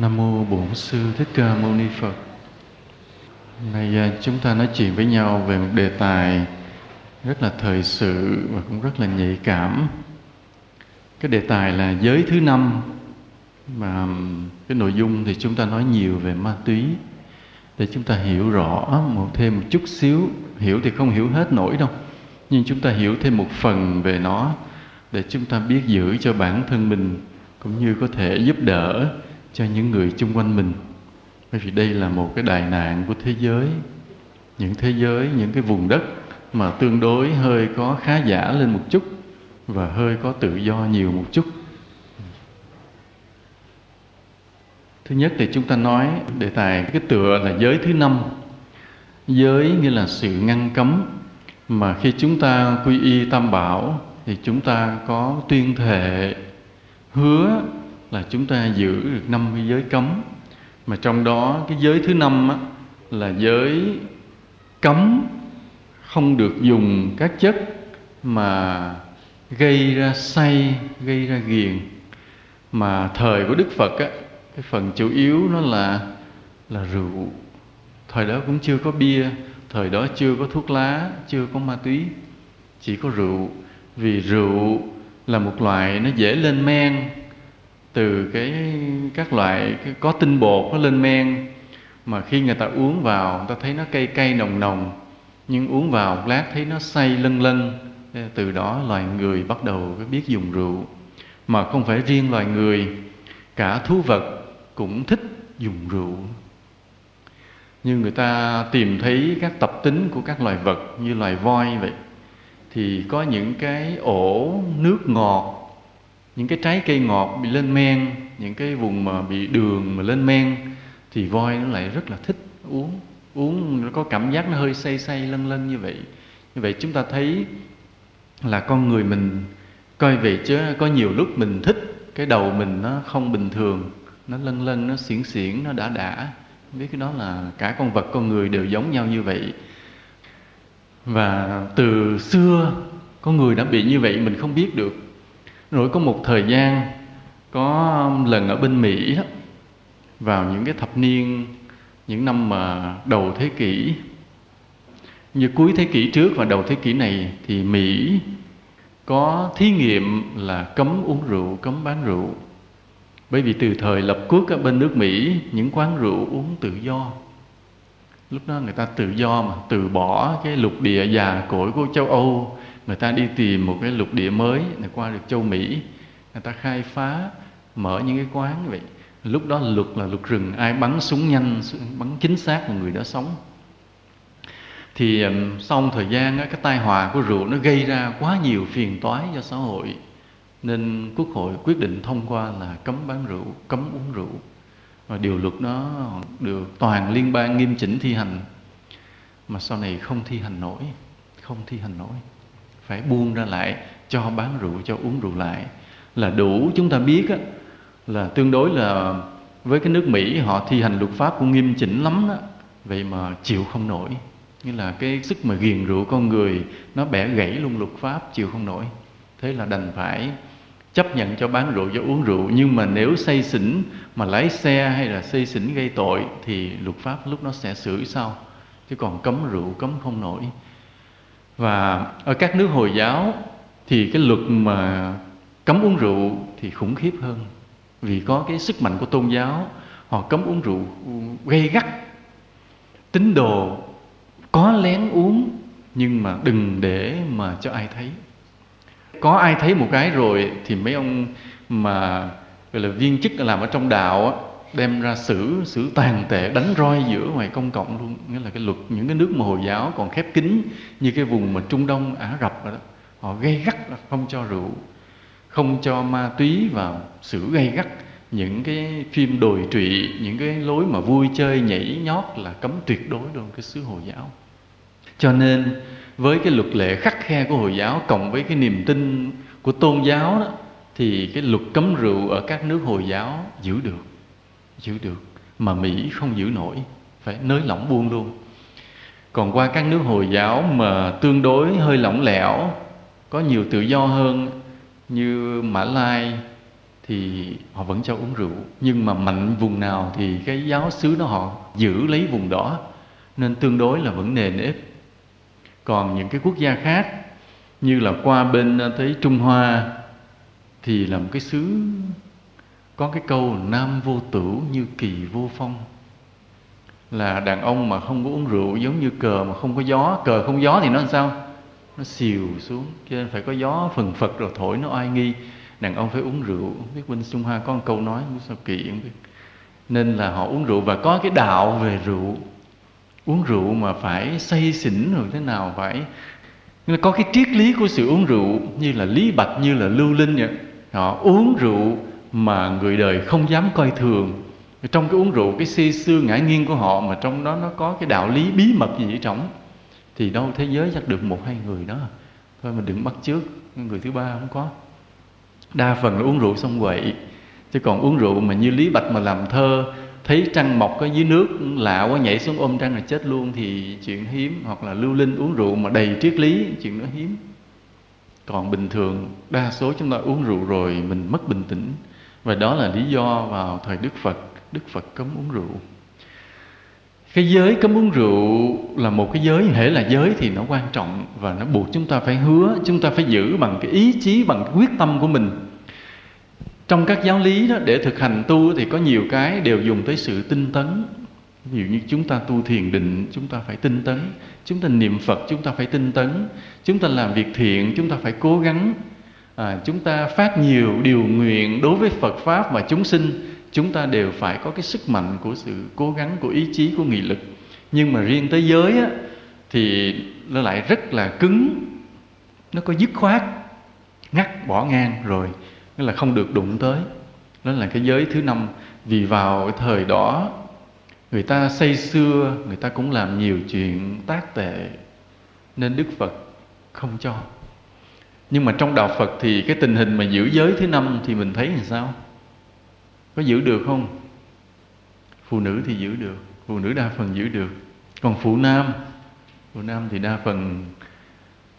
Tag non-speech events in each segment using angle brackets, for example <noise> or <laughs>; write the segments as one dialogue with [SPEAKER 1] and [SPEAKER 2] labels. [SPEAKER 1] Nam mô Bổn sư Thích Ca Mâu Ni Phật. nay à, chúng ta nói chuyện với nhau về một đề tài rất là thời sự và cũng rất là nhạy cảm. Cái đề tài là giới thứ năm mà cái nội dung thì chúng ta nói nhiều về ma túy để chúng ta hiểu rõ một thêm một chút xíu hiểu thì không hiểu hết nổi đâu nhưng chúng ta hiểu thêm một phần về nó để chúng ta biết giữ cho bản thân mình cũng như có thể giúp đỡ cho những người chung quanh mình bởi vì đây là một cái đại nạn của thế giới những thế giới những cái vùng đất mà tương đối hơi có khá giả lên một chút và hơi có tự do nhiều một chút thứ nhất thì chúng ta nói đề tài cái tựa là giới thứ năm giới nghĩa là sự ngăn cấm mà khi chúng ta quy y tam bảo thì chúng ta có tuyên thệ hứa là chúng ta giữ được 50 giới cấm mà trong đó cái giới thứ năm á, là giới cấm không được dùng các chất mà gây ra say gây ra ghiền mà thời của đức phật á, cái phần chủ yếu nó là là rượu thời đó cũng chưa có bia thời đó chưa có thuốc lá chưa có ma túy chỉ có rượu vì rượu là một loại nó dễ lên men từ cái các loại có tinh bột có lên men mà khi người ta uống vào người ta thấy nó cay cay nồng nồng nhưng uống vào một lát thấy nó say lân lân từ đó loài người bắt đầu có biết dùng rượu mà không phải riêng loài người cả thú vật cũng thích dùng rượu như người ta tìm thấy các tập tính của các loài vật như loài voi vậy thì có những cái ổ nước ngọt những cái trái cây ngọt bị lên men những cái vùng mà bị đường mà lên men thì voi nó lại rất là thích uống uống nó có cảm giác nó hơi say say lân lân như vậy như vậy chúng ta thấy là con người mình coi vậy chứ có nhiều lúc mình thích cái đầu mình nó không bình thường nó lân lân nó xiển xiển nó đã đã biết cái đó là cả con vật con người đều giống nhau như vậy và từ xưa con người đã bị như vậy mình không biết được rồi có một thời gian có um, lần ở bên mỹ đó vào những cái thập niên những năm mà đầu thế kỷ như cuối thế kỷ trước và đầu thế kỷ này thì mỹ có thí nghiệm là cấm uống rượu cấm bán rượu bởi vì từ thời lập quốc ở bên nước mỹ những quán rượu uống tự do lúc đó người ta tự do mà từ bỏ cái lục địa già cỗi của châu âu người ta đi tìm một cái lục địa mới để qua được châu mỹ người ta khai phá mở những cái quán như vậy lúc đó luật là luật rừng ai bắn súng nhanh bắn chính xác là người đó sống thì sau một thời gian cái tai họa của rượu nó gây ra quá nhiều phiền toái cho xã hội nên quốc hội quyết định thông qua là cấm bán rượu cấm uống rượu và điều luật đó được toàn liên bang nghiêm chỉnh thi hành mà sau này không thi hành nổi không thi hành nổi phải buông ra lại cho bán rượu cho uống rượu lại là đủ chúng ta biết á, là tương đối là với cái nước Mỹ họ thi hành luật pháp cũng nghiêm chỉnh lắm đó vậy mà chịu không nổi như là cái sức mà ghiền rượu con người nó bẻ gãy luôn luật pháp chịu không nổi thế là đành phải chấp nhận cho bán rượu cho uống rượu nhưng mà nếu say xỉn mà lái xe hay là say xỉn gây tội thì luật pháp lúc nó sẽ xử sau chứ còn cấm rượu cấm không nổi và ở các nước hồi giáo thì cái luật mà cấm uống rượu thì khủng khiếp hơn vì có cái sức mạnh của tôn giáo họ cấm uống rượu gây gắt tín đồ có lén uống nhưng mà đừng để mà cho ai thấy có ai thấy một cái rồi thì mấy ông mà gọi là viên chức làm ở trong đạo á đem ra xử xử tàn tệ đánh roi giữa ngoài công cộng luôn nghĩa là cái luật những cái nước mà hồi giáo còn khép kín như cái vùng mà trung đông ả rập rồi đó họ gây gắt là không cho rượu không cho ma túy vào xử gây gắt những cái phim đồi trụy những cái lối mà vui chơi nhảy nhót là cấm tuyệt đối luôn cái xứ hồi giáo cho nên với cái luật lệ khắc khe của hồi giáo cộng với cái niềm tin của tôn giáo đó thì cái luật cấm rượu ở các nước hồi giáo giữ được giữ được mà Mỹ không giữ nổi phải nới lỏng buông luôn còn qua các nước hồi giáo mà tương đối hơi lỏng lẻo có nhiều tự do hơn như Mã Lai thì họ vẫn cho uống rượu nhưng mà mạnh vùng nào thì cái giáo xứ đó họ giữ lấy vùng đó nên tương đối là vẫn nền ép còn những cái quốc gia khác như là qua bên ờ, tới Trung Hoa thì là một cái xứ có cái câu nam vô tử như kỳ vô phong là đàn ông mà không có uống rượu giống như cờ mà không có gió cờ không gió thì nó làm sao nó xìu xuống cho nên phải có gió phần phật rồi thổi nó oai nghi đàn ông phải uống rượu không biết Vinh Trung Hoa có một câu nói không sao kỳ không biết nên là họ uống rượu và có cái đạo về rượu uống rượu mà phải say xỉn rồi thế nào phải có cái triết lý của sự uống rượu như là lý bạch như là lưu linh vậy họ uống rượu mà người đời không dám coi thường trong cái uống rượu cái xê xưa ngã nghiêng của họ mà trong đó nó có cái đạo lý bí mật gì ở trong thì đâu thế giới chắc được một hai người đó thôi mà đừng bắt trước người thứ ba không có đa phần là uống rượu xong quậy chứ còn uống rượu mà như lý bạch mà làm thơ thấy trăng mọc ở dưới nước lạ quá nhảy xuống ôm trăng là chết luôn thì chuyện hiếm hoặc là lưu linh uống rượu mà đầy triết lý chuyện đó hiếm còn bình thường đa số chúng ta uống rượu rồi mình mất bình tĩnh và đó là lý do vào thời đức phật đức phật cấm uống rượu cái giới cấm uống rượu là một cái giới hễ là giới thì nó quan trọng và nó buộc chúng ta phải hứa chúng ta phải giữ bằng cái ý chí bằng cái quyết tâm của mình trong các giáo lý đó để thực hành tu thì có nhiều cái đều dùng tới sự tinh tấn ví dụ như chúng ta tu thiền định chúng ta phải tinh tấn chúng ta niệm phật chúng ta phải tinh tấn chúng ta làm việc thiện chúng ta phải cố gắng à, chúng ta phát nhiều điều nguyện đối với phật pháp và chúng sinh chúng ta đều phải có cái sức mạnh của sự cố gắng của ý chí của nghị lực nhưng mà riêng thế giới á, thì nó lại rất là cứng nó có dứt khoát ngắt bỏ ngang rồi nó là không được đụng tới đó là cái giới thứ năm vì vào cái thời đó người ta xây xưa người ta cũng làm nhiều chuyện tác tệ nên đức phật không cho nhưng mà trong đạo phật thì cái tình hình mà giữ giới thứ năm thì mình thấy là sao có giữ được không phụ nữ thì giữ được phụ nữ đa phần giữ được còn phụ nam phụ nam thì đa phần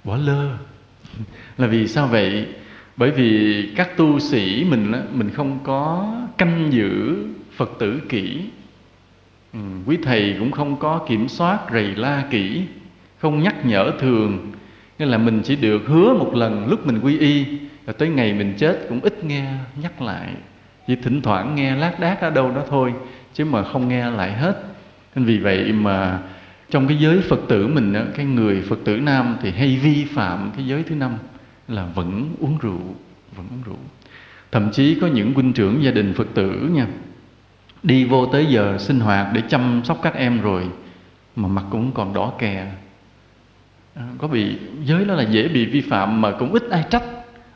[SPEAKER 1] bỏ lơ <laughs> là vì sao vậy bởi vì các tu sĩ mình mình không có canh giữ phật tử kỹ ừ, quý thầy cũng không có kiểm soát rầy la kỹ không nhắc nhở thường nên là mình chỉ được hứa một lần lúc mình quy y rồi tới ngày mình chết cũng ít nghe nhắc lại chỉ thỉnh thoảng nghe lát đát ở đâu đó thôi chứ mà không nghe lại hết nên vì vậy mà trong cái giới phật tử mình cái người phật tử nam thì hay vi phạm cái giới thứ năm là vẫn uống rượu vẫn uống rượu thậm chí có những huynh trưởng gia đình phật tử nha đi vô tới giờ sinh hoạt để chăm sóc các em rồi mà mặt cũng còn đỏ kè À, có bị giới đó là dễ bị vi phạm mà cũng ít ai trách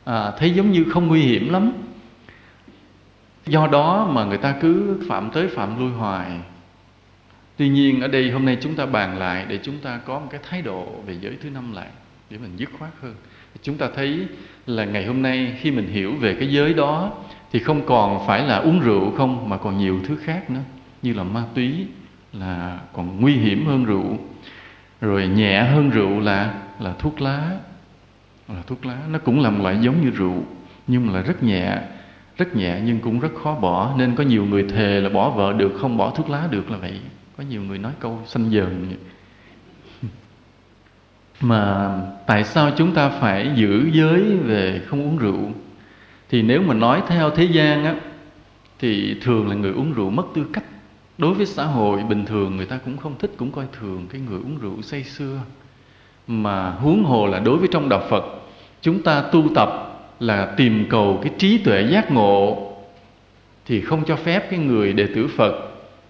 [SPEAKER 1] à, thấy giống như không nguy hiểm lắm do đó mà người ta cứ phạm tới phạm lui hoài tuy nhiên ở đây hôm nay chúng ta bàn lại để chúng ta có một cái thái độ về giới thứ năm lại để mình dứt khoát hơn chúng ta thấy là ngày hôm nay khi mình hiểu về cái giới đó thì không còn phải là uống rượu không mà còn nhiều thứ khác nữa như là ma túy là còn nguy hiểm hơn rượu rồi nhẹ hơn rượu là là thuốc lá là thuốc lá nó cũng là một loại giống như rượu nhưng mà là rất nhẹ rất nhẹ nhưng cũng rất khó bỏ nên có nhiều người thề là bỏ vợ được không bỏ thuốc lá được là vậy có nhiều người nói câu sanh dờn <laughs> mà tại sao chúng ta phải giữ giới về không uống rượu thì nếu mà nói theo thế gian á thì thường là người uống rượu mất tư cách đối với xã hội bình thường người ta cũng không thích cũng coi thường cái người uống rượu say xưa mà huống hồ là đối với trong đạo phật chúng ta tu tập là tìm cầu cái trí tuệ giác ngộ thì không cho phép cái người đệ tử phật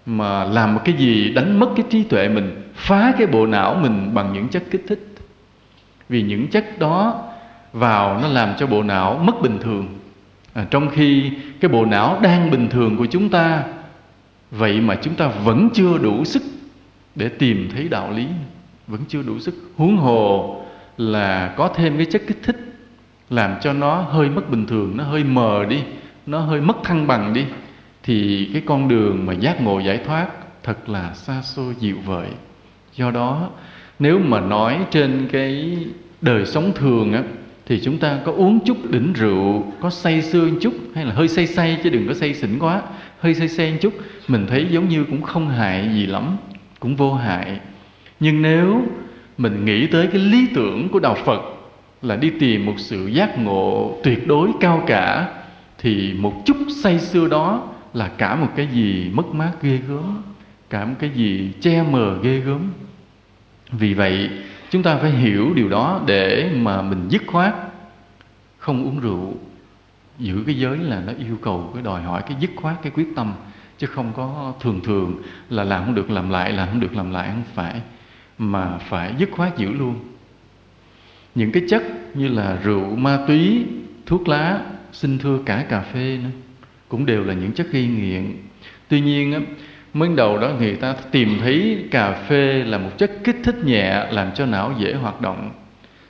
[SPEAKER 1] mà làm một cái gì đánh mất cái trí tuệ mình phá cái bộ não mình bằng những chất kích thích vì những chất đó vào nó làm cho bộ não mất bình thường à, trong khi cái bộ não đang bình thường của chúng ta vậy mà chúng ta vẫn chưa đủ sức để tìm thấy đạo lý vẫn chưa đủ sức huống hồ là có thêm cái chất kích thích làm cho nó hơi mất bình thường nó hơi mờ đi nó hơi mất thăng bằng đi thì cái con đường mà giác ngộ giải thoát thật là xa xôi dịu vời do đó nếu mà nói trên cái đời sống thường á thì chúng ta có uống chút đỉnh rượu có say sưa chút hay là hơi say say chứ đừng có say xỉn quá hơi xây xen chút mình thấy giống như cũng không hại gì lắm cũng vô hại nhưng nếu mình nghĩ tới cái lý tưởng của đạo phật là đi tìm một sự giác ngộ tuyệt đối cao cả thì một chút say xưa đó là cả một cái gì mất mát ghê gớm cả một cái gì che mờ ghê gớm vì vậy chúng ta phải hiểu điều đó để mà mình dứt khoát không uống rượu giữ cái giới là nó yêu cầu cái đòi hỏi cái dứt khoát cái quyết tâm chứ không có thường thường là làm không được làm lại là không được làm lại không phải mà phải dứt khoát giữ luôn những cái chất như là rượu ma túy thuốc lá xin thưa cả cà phê nữa cũng đều là những chất gây nghiện tuy nhiên á, mới đầu đó người ta tìm thấy cà phê là một chất kích thích nhẹ làm cho não dễ hoạt động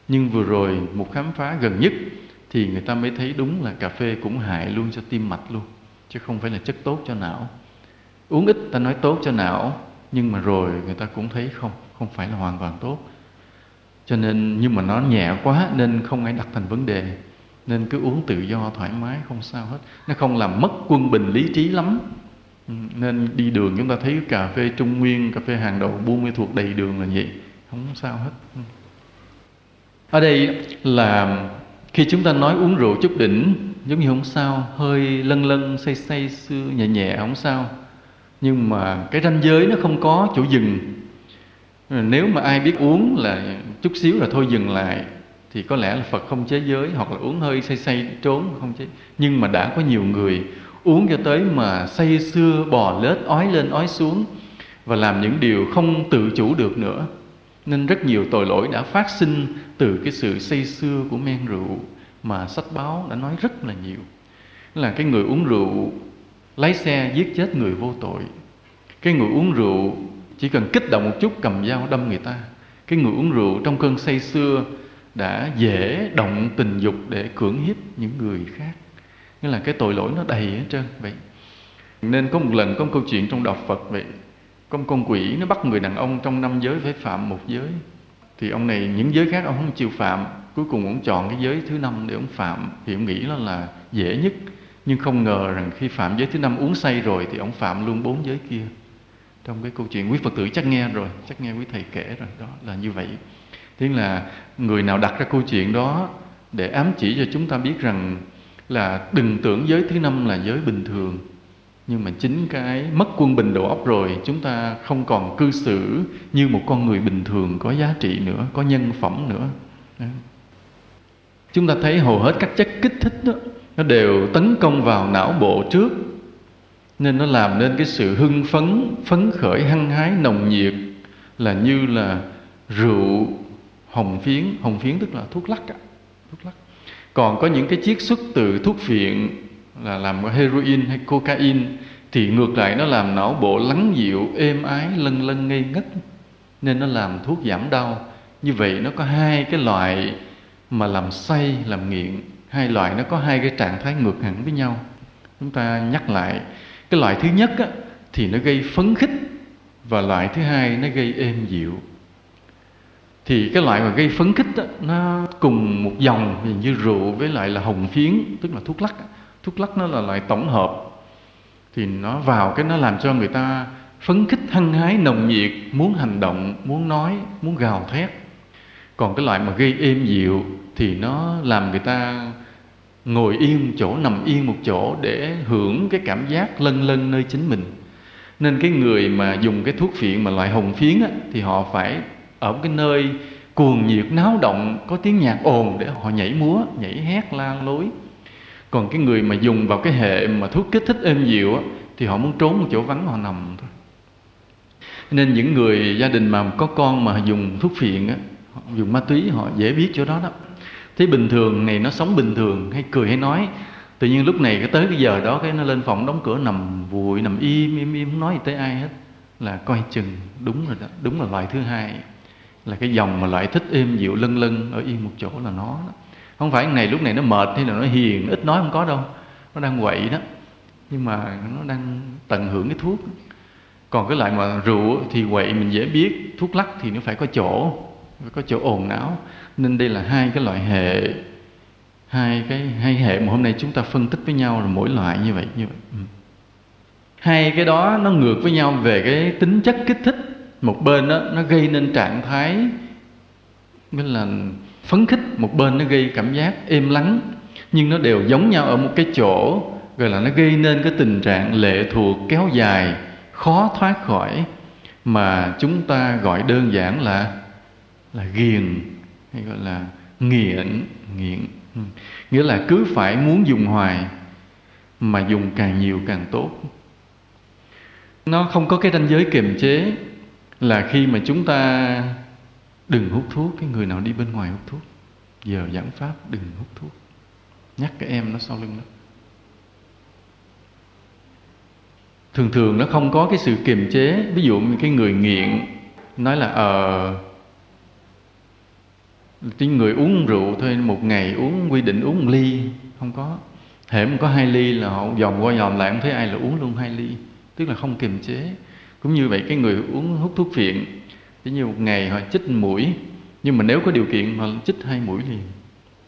[SPEAKER 1] nhưng vừa rồi một khám phá gần nhất thì người ta mới thấy đúng là cà phê cũng hại luôn cho tim mạch luôn chứ không phải là chất tốt cho não uống ít ta nói tốt cho não nhưng mà rồi người ta cũng thấy không không phải là hoàn toàn tốt cho nên nhưng mà nó nhẹ quá nên không ai đặt thành vấn đề nên cứ uống tự do thoải mái không sao hết nó không làm mất quân bình lý trí lắm ừ, nên đi đường chúng ta thấy cà phê trung nguyên cà phê hàng đầu buôn mê thuộc đầy đường là vậy không sao hết ừ. ở đây là khi chúng ta nói uống rượu chút đỉnh giống như không sao hơi lân lân say say xưa nhẹ nhẹ không sao nhưng mà cái ranh giới nó không có chỗ dừng nếu mà ai biết uống là chút xíu là thôi dừng lại thì có lẽ là Phật không chế giới hoặc là uống hơi say say trốn không chế nhưng mà đã có nhiều người uống cho tới mà say sưa bò lết ói lên ói xuống và làm những điều không tự chủ được nữa nên rất nhiều tội lỗi đã phát sinh từ cái sự say xưa của men rượu mà sách báo đã nói rất là nhiều. Là cái người uống rượu lái xe giết chết người vô tội. Cái người uống rượu chỉ cần kích động một chút cầm dao đâm người ta. Cái người uống rượu trong cơn say xưa đã dễ động tình dục để cưỡng hiếp những người khác. Nghĩa là cái tội lỗi nó đầy hết trơn vậy. Nên có một lần có một câu chuyện trong đạo Phật vậy con con quỷ nó bắt người đàn ông trong năm giới phải phạm một giới thì ông này những giới khác ông không chịu phạm cuối cùng ông chọn cái giới thứ năm để ông phạm thì ông nghĩ nó là dễ nhất nhưng không ngờ rằng khi phạm giới thứ năm uống say rồi thì ông phạm luôn bốn giới kia trong cái câu chuyện quý phật tử chắc nghe rồi chắc nghe quý thầy kể rồi đó là như vậy thế là người nào đặt ra câu chuyện đó để ám chỉ cho chúng ta biết rằng là đừng tưởng giới thứ năm là giới bình thường nhưng mà chính cái mất quân bình đầu óc rồi chúng ta không còn cư xử như một con người bình thường có giá trị nữa có nhân phẩm nữa chúng ta thấy hầu hết các chất kích thích đó, nó đều tấn công vào não bộ trước nên nó làm nên cái sự hưng phấn phấn khởi hăng hái nồng nhiệt là như là rượu hồng phiến hồng phiến tức là thuốc lắc thuốc lắc còn có những cái chiết xuất từ thuốc phiện là làm cái heroin hay cocaine thì ngược lại nó làm não bộ lắng dịu êm ái lân lân ngây ngất nên nó làm thuốc giảm đau như vậy nó có hai cái loại mà làm say làm nghiện hai loại nó có hai cái trạng thái ngược hẳn với nhau chúng ta nhắc lại cái loại thứ nhất á, thì nó gây phấn khích và loại thứ hai nó gây êm dịu thì cái loại mà gây phấn khích á, nó cùng một dòng như rượu với lại là hồng phiến tức là thuốc lắc á thuốc lắc nó là loại tổng hợp thì nó vào cái nó làm cho người ta phấn khích hăng hái nồng nhiệt muốn hành động muốn nói muốn gào thét còn cái loại mà gây êm dịu thì nó làm người ta ngồi yên một chỗ nằm yên một chỗ để hưởng cái cảm giác lân lân nơi chính mình nên cái người mà dùng cái thuốc phiện mà loại hồng phiến á, thì họ phải ở một cái nơi cuồng nhiệt náo động có tiếng nhạc ồn để họ nhảy múa nhảy hét la lối còn cái người mà dùng vào cái hệ mà thuốc kích thích êm dịu á, thì họ muốn trốn một chỗ vắng họ nằm thôi nên những người gia đình mà có con mà dùng thuốc phiện á, dùng ma túy họ dễ biết chỗ đó đó thế bình thường này nó sống bình thường hay cười hay nói tự nhiên lúc này cái tới cái giờ đó cái nó lên phòng đóng cửa nằm vùi nằm im im im không nói gì tới ai hết là coi chừng đúng rồi đó đúng là loại thứ hai là cái dòng mà loại thích êm dịu lân lân ở yên một chỗ là nó đó không phải ngày lúc này nó mệt hay là nó hiền ít nói không có đâu nó đang quậy đó nhưng mà nó đang tận hưởng cái thuốc còn cái loại mà rượu thì quậy mình dễ biết thuốc lắc thì nó phải có chỗ phải có chỗ ồn não nên đây là hai cái loại hệ hai cái hai hệ mà hôm nay chúng ta phân tích với nhau là mỗi loại như vậy như vậy ừ. hai cái đó nó ngược với nhau về cái tính chất kích thích một bên đó, nó gây nên trạng thái nghĩa là phấn khích một bên nó gây cảm giác êm lắng nhưng nó đều giống nhau ở một cái chỗ gọi là nó gây nên cái tình trạng lệ thuộc kéo dài khó thoát khỏi mà chúng ta gọi đơn giản là là ghiền hay gọi là nghiện nghiện ừ. nghĩa là cứ phải muốn dùng hoài mà dùng càng nhiều càng tốt nó không có cái ranh giới kiềm chế là khi mà chúng ta đừng hút thuốc cái người nào đi bên ngoài hút thuốc giờ giảng pháp đừng hút thuốc nhắc cái em nó sau lưng nó thường thường nó không có cái sự kiềm chế ví dụ như cái người nghiện nói là ờ cái người uống rượu thôi một ngày uống quy định uống một ly không có hễ có hai ly là họ dòm qua dòm lại không thấy ai là uống luôn hai ly tức là không kiềm chế cũng như vậy cái người uống hút thuốc phiện ví như một ngày họ chích mũi nhưng mà nếu có điều kiện mà chích hai mũi liền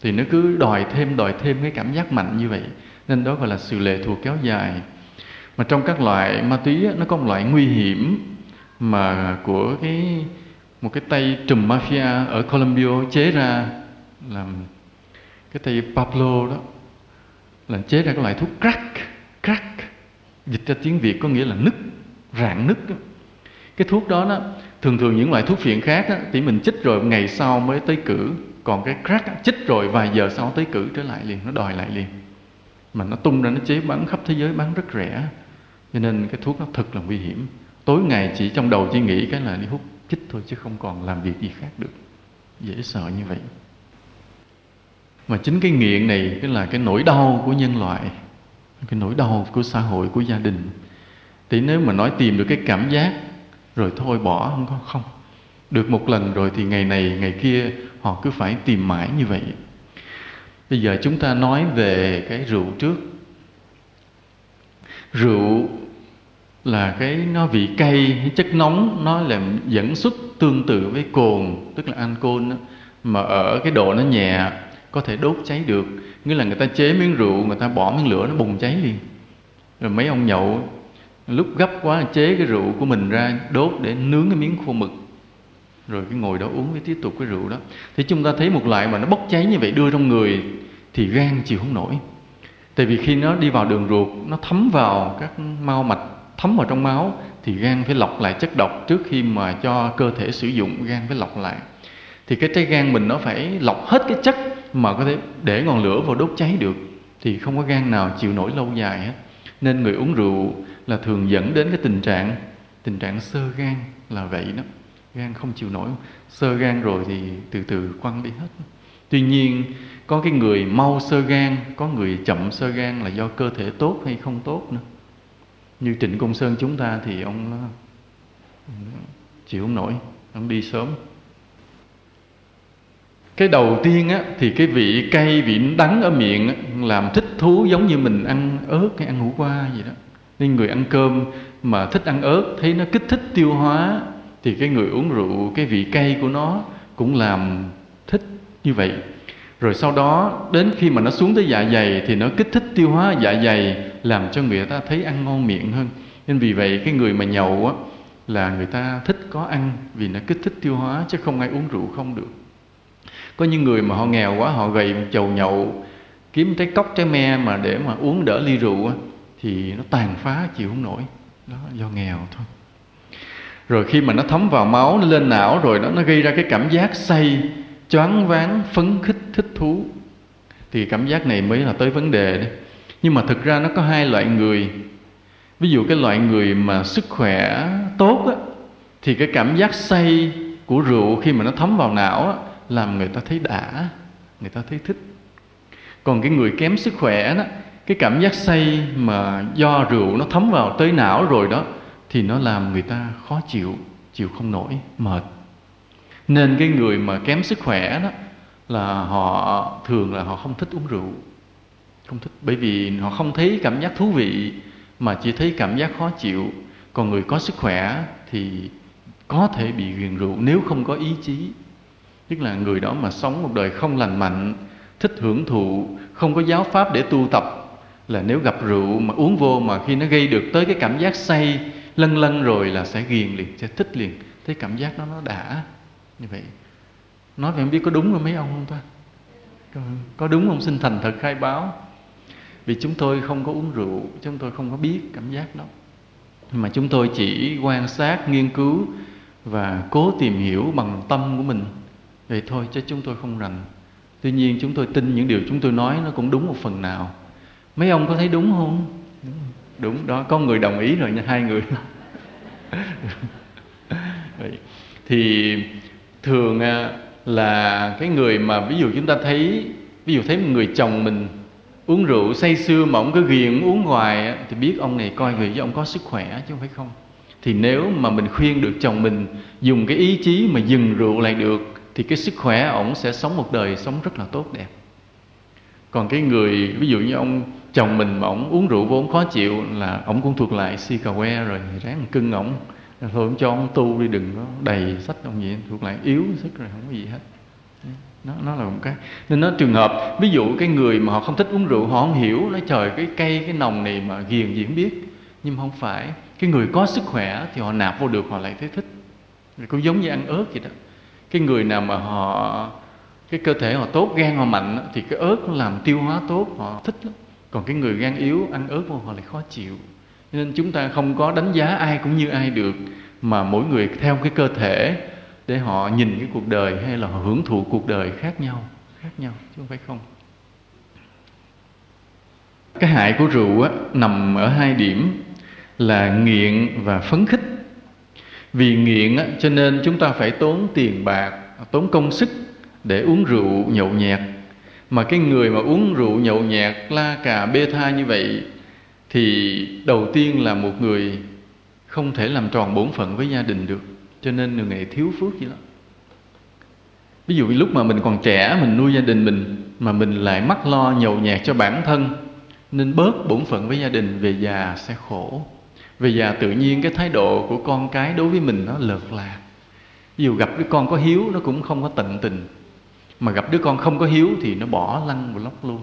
[SPEAKER 1] thì nó cứ đòi thêm đòi thêm cái cảm giác mạnh như vậy nên đó gọi là sự lệ thuộc kéo dài mà trong các loại ma túy á, nó có một loại nguy hiểm mà của cái một cái tay trùm mafia ở Colombia chế ra là cái tay Pablo đó là chế ra cái loại thuốc crack crack dịch ra tiếng Việt có nghĩa là nứt rạn nứt cái thuốc đó đó thường thường những loại thuốc phiện khác á, thì mình chích rồi ngày sau mới tới cử còn cái crack á, chích rồi vài giờ sau tới cử trở lại liền nó đòi lại liền mà nó tung ra nó chế bán khắp thế giới bán rất rẻ cho nên cái thuốc nó thật là nguy hiểm tối ngày chỉ trong đầu chỉ nghĩ cái là đi hút chích thôi chứ không còn làm việc gì khác được dễ sợ như vậy mà chính cái nghiện này cái là cái nỗi đau của nhân loại cái nỗi đau của xã hội của gia đình thì nếu mà nói tìm được cái cảm giác rồi thôi bỏ không có không được một lần rồi thì ngày này ngày kia họ cứ phải tìm mãi như vậy bây giờ chúng ta nói về cái rượu trước rượu là cái nó vị cay chất nóng nó làm dẫn xuất tương tự với cồn tức là alcohol đó, mà ở cái độ nó nhẹ có thể đốt cháy được nghĩa là người ta chế miếng rượu người ta bỏ miếng lửa nó bùng cháy liền rồi mấy ông nhậu lúc gấp quá chế cái rượu của mình ra đốt để nướng cái miếng khô mực rồi cái ngồi đó uống với tiếp tục cái rượu đó thì chúng ta thấy một loại mà nó bốc cháy như vậy đưa trong người thì gan chịu không nổi tại vì khi nó đi vào đường ruột nó thấm vào các mau mạch thấm vào trong máu thì gan phải lọc lại chất độc trước khi mà cho cơ thể sử dụng gan phải lọc lại thì cái trái gan mình nó phải lọc hết cái chất mà có thể để ngọn lửa vào đốt cháy được thì không có gan nào chịu nổi lâu dài hết nên người uống rượu là thường dẫn đến cái tình trạng tình trạng sơ gan là vậy đó gan không chịu nổi sơ gan rồi thì từ từ quăng đi hết tuy nhiên có cái người mau sơ gan có người chậm sơ gan là do cơ thể tốt hay không tốt nữa như trịnh công sơn chúng ta thì ông chịu không nổi ông đi sớm cái đầu tiên á, thì cái vị cay vị đắng ở miệng á, làm thích thú giống như mình ăn ớt hay ăn hủ qua gì đó nên người ăn cơm mà thích ăn ớt thấy nó kích thích tiêu hóa thì cái người uống rượu cái vị cay của nó cũng làm thích như vậy rồi sau đó đến khi mà nó xuống tới dạ dày thì nó kích thích tiêu hóa dạ dày làm cho người ta thấy ăn ngon miệng hơn nên vì vậy cái người mà nhậu á, là người ta thích có ăn vì nó kích thích tiêu hóa chứ không ai uống rượu không được có những người mà họ nghèo quá họ gầy chầu nhậu kiếm trái cốc trái me mà để mà uống đỡ ly rượu thì nó tàn phá chịu không nổi đó do nghèo thôi rồi khi mà nó thấm vào máu nó lên não rồi đó nó gây ra cái cảm giác say choáng váng phấn khích thích thú thì cảm giác này mới là tới vấn đề đấy nhưng mà thực ra nó có hai loại người ví dụ cái loại người mà sức khỏe tốt á, thì cái cảm giác say của rượu khi mà nó thấm vào não á, làm người ta thấy đã người ta thấy thích còn cái người kém sức khỏe đó cái cảm giác say mà do rượu nó thấm vào tới não rồi đó thì nó làm người ta khó chịu chịu không nổi mệt nên cái người mà kém sức khỏe đó là họ thường là họ không thích uống rượu không thích bởi vì họ không thấy cảm giác thú vị mà chỉ thấy cảm giác khó chịu còn người có sức khỏe thì có thể bị ghiền rượu nếu không có ý chí tức là người đó mà sống một đời không lành mạnh thích hưởng thụ không có giáo pháp để tu tập là nếu gặp rượu mà uống vô mà khi nó gây được tới cái cảm giác say lân lân rồi là sẽ ghiền liền sẽ thích liền thấy cảm giác nó nó đã như vậy nói về không biết có đúng không mấy ông không ta có đúng không xin thành thật khai báo vì chúng tôi không có uống rượu chúng tôi không có biết cảm giác đó mà chúng tôi chỉ quan sát nghiên cứu và cố tìm hiểu bằng tâm của mình vậy thôi chứ chúng tôi không rành tuy nhiên chúng tôi tin những điều chúng tôi nói nó cũng đúng một phần nào mấy ông có thấy đúng không đúng, đúng đó có người đồng ý rồi nha hai người <laughs> vậy. thì thường à, là cái người mà ví dụ chúng ta thấy ví dụ thấy một người chồng mình uống rượu say sưa mà ông cứ ghiền uống hoài thì biết ông này coi người với ông có sức khỏe chứ không phải không thì nếu mà mình khuyên được chồng mình dùng cái ý chí mà dừng rượu lại được thì cái sức khỏe ổng sẽ sống một đời sống rất là tốt đẹp còn cái người ví dụ như ông chồng mình mà ổng uống rượu vốn khó chịu là ổng cũng thuộc lại si cà que rồi ráng cưng ổng thôi ông cho ông tu đi đừng có đầy sách ông gì thuộc lại yếu sức rồi không có gì hết nó nó là một cái nên nó trường hợp ví dụ cái người mà họ không thích uống rượu họ không hiểu nói trời cái cây cái nồng này mà ghiền gì biết nhưng không phải cái người có sức khỏe thì họ nạp vô được họ lại thấy thích cũng giống như ăn ớt vậy đó cái người nào mà họ cái cơ thể họ tốt gan họ mạnh thì cái ớt nó làm tiêu hóa tốt họ thích lắm còn cái người gan yếu ăn ớt vô họ lại khó chịu nên chúng ta không có đánh giá ai cũng như ai được mà mỗi người theo cái cơ thể để họ nhìn cái cuộc đời hay là họ hưởng thụ cuộc đời khác nhau khác nhau chứ không phải không cái hại của rượu á, nằm ở hai điểm là nghiện và phấn khích vì nghiện cho nên chúng ta phải tốn tiền bạc tốn công sức để uống rượu nhậu nhẹt mà cái người mà uống rượu nhậu nhẹt la cà bê tha như vậy thì đầu tiên là một người không thể làm tròn bổn phận với gia đình được cho nên người này thiếu phước gì lắm ví dụ lúc mà mình còn trẻ mình nuôi gia đình mình mà mình lại mắc lo nhậu nhẹt cho bản thân nên bớt bổn phận với gia đình về già sẽ khổ về già tự nhiên cái thái độ của con cái đối với mình nó lợt lạc dù gặp đứa con có hiếu nó cũng không có tận tình mà gặp đứa con không có hiếu thì nó bỏ lăn và lóc luôn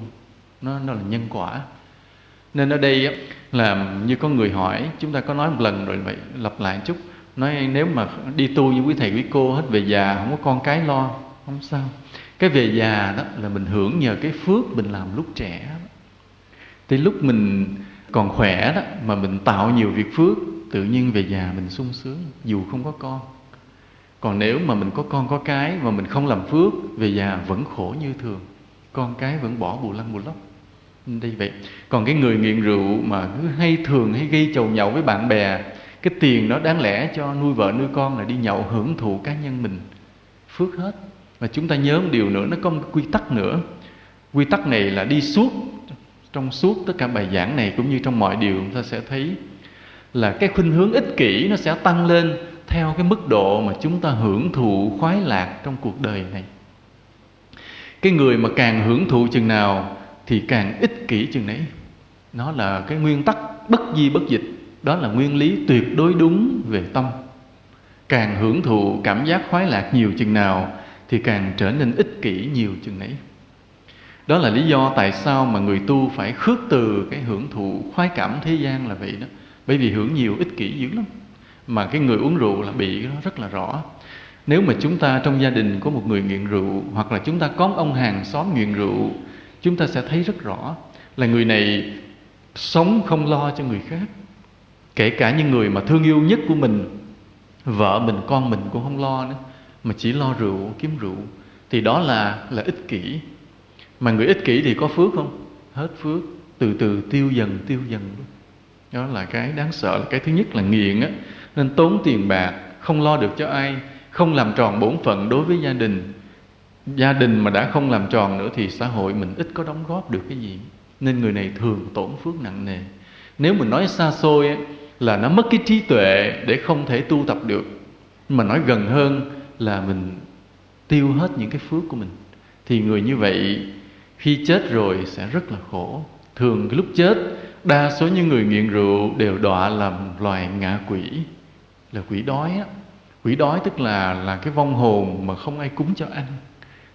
[SPEAKER 1] nó nó là nhân quả nên ở đây là như có người hỏi chúng ta có nói một lần rồi vậy lặp lại chút nói nếu mà đi tu như quý thầy quý cô hết về già không có con cái lo không sao cái về già đó là mình hưởng nhờ cái phước mình làm lúc trẻ tới lúc mình còn khỏe đó mà mình tạo nhiều việc phước tự nhiên về già mình sung sướng dù không có con còn nếu mà mình có con có cái mà mình không làm phước về già vẫn khổ như thường con cái vẫn bỏ bù lăng bù lóc đây vậy còn cái người nghiện rượu mà cứ hay thường hay gây chầu nhậu với bạn bè cái tiền đó đáng lẽ cho nuôi vợ nuôi con là đi nhậu hưởng thụ cá nhân mình phước hết và chúng ta nhớ một điều nữa nó có một quy tắc nữa quy tắc này là đi suốt trong suốt tất cả bài giảng này cũng như trong mọi điều chúng ta sẽ thấy là cái khuynh hướng ích kỷ nó sẽ tăng lên theo cái mức độ mà chúng ta hưởng thụ khoái lạc trong cuộc đời này cái người mà càng hưởng thụ chừng nào thì càng ích kỷ chừng nấy nó là cái nguyên tắc bất di bất dịch đó là nguyên lý tuyệt đối đúng về tâm càng hưởng thụ cảm giác khoái lạc nhiều chừng nào thì càng trở nên ích kỷ nhiều chừng nấy đó là lý do tại sao mà người tu phải khước từ cái hưởng thụ khoái cảm thế gian là vậy đó bởi vì hưởng nhiều ích kỷ dữ lắm mà cái người uống rượu là bị nó rất là rõ nếu mà chúng ta trong gia đình có một người nghiện rượu hoặc là chúng ta có ông hàng xóm nghiện rượu chúng ta sẽ thấy rất rõ là người này sống không lo cho người khác kể cả những người mà thương yêu nhất của mình vợ mình con mình cũng không lo nữa mà chỉ lo rượu kiếm rượu thì đó là là ích kỷ mà người ích kỷ thì có phước không hết phước từ từ tiêu dần tiêu dần đó là cái đáng sợ là cái thứ nhất là nghiện á nên tốn tiền bạc không lo được cho ai không làm tròn bổn phận đối với gia đình gia đình mà đã không làm tròn nữa thì xã hội mình ít có đóng góp được cái gì nên người này thường tổn phước nặng nề nếu mình nói xa xôi á là nó mất cái trí tuệ để không thể tu tập được mà nói gần hơn là mình tiêu hết những cái phước của mình thì người như vậy khi chết rồi sẽ rất là khổ thường lúc chết đa số những người nghiện rượu đều đọa làm loài ngạ quỷ là quỷ đói á quỷ đói tức là là cái vong hồn mà không ai cúng cho ăn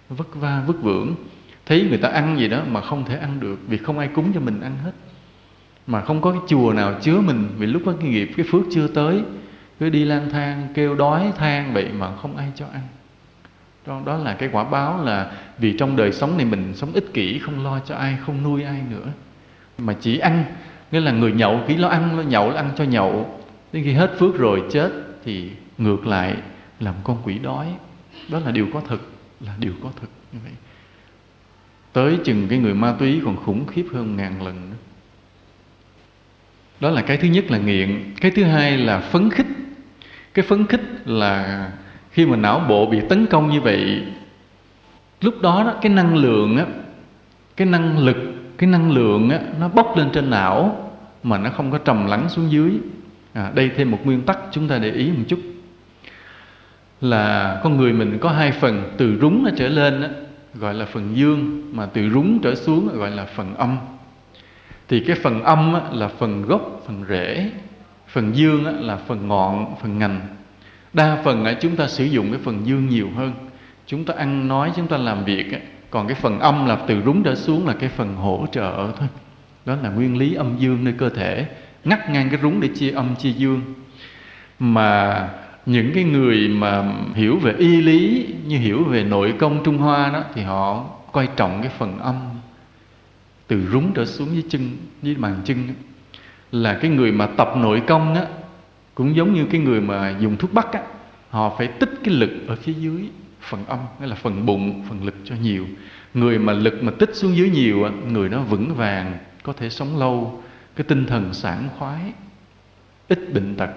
[SPEAKER 1] vất va vất vưởng thấy người ta ăn gì đó mà không thể ăn được vì không ai cúng cho mình ăn hết mà không có cái chùa nào chứa mình vì lúc đó cái nghiệp cái phước chưa tới cứ đi lang thang kêu đói than vậy mà không ai cho ăn đó, đó là cái quả báo là vì trong đời sống này mình sống ích kỷ không lo cho ai không nuôi ai nữa mà chỉ ăn nghĩa là người nhậu chỉ lo ăn lo nhậu lo ăn cho nhậu đến khi hết phước rồi chết thì ngược lại làm con quỷ đói đó là điều có thật là điều có thật như vậy tới chừng cái người ma túy còn khủng khiếp hơn ngàn lần nữa. đó là cái thứ nhất là nghiện cái thứ hai là phấn khích cái phấn khích là khi mà não bộ bị tấn công như vậy lúc đó, đó cái năng lượng á cái năng lực cái năng lượng á nó bốc lên trên não mà nó không có trầm lắng xuống dưới à, đây thêm một nguyên tắc chúng ta để ý một chút là con người mình có hai phần từ rúng nó trở lên á, gọi là phần dương mà từ rúng trở xuống gọi là phần âm thì cái phần âm á, là phần gốc phần rễ phần dương á, là phần ngọn phần ngành đa phần là chúng ta sử dụng cái phần dương nhiều hơn chúng ta ăn nói chúng ta làm việc còn cái phần âm là từ rúng trở xuống là cái phần hỗ trợ thôi đó là nguyên lý âm dương nơi cơ thể ngắt ngang cái rúng để chia âm chia dương mà những cái người mà hiểu về y lý như hiểu về nội công trung hoa đó thì họ coi trọng cái phần âm từ rúng trở xuống dưới chân dưới bàn chân đó. là cái người mà tập nội công đó cũng giống như cái người mà dùng thuốc bắc á họ phải tích cái lực ở phía dưới phần âm nghĩa là phần bụng phần lực cho nhiều người mà lực mà tích xuống dưới nhiều á người nó vững vàng có thể sống lâu cái tinh thần sảng khoái ít bệnh tật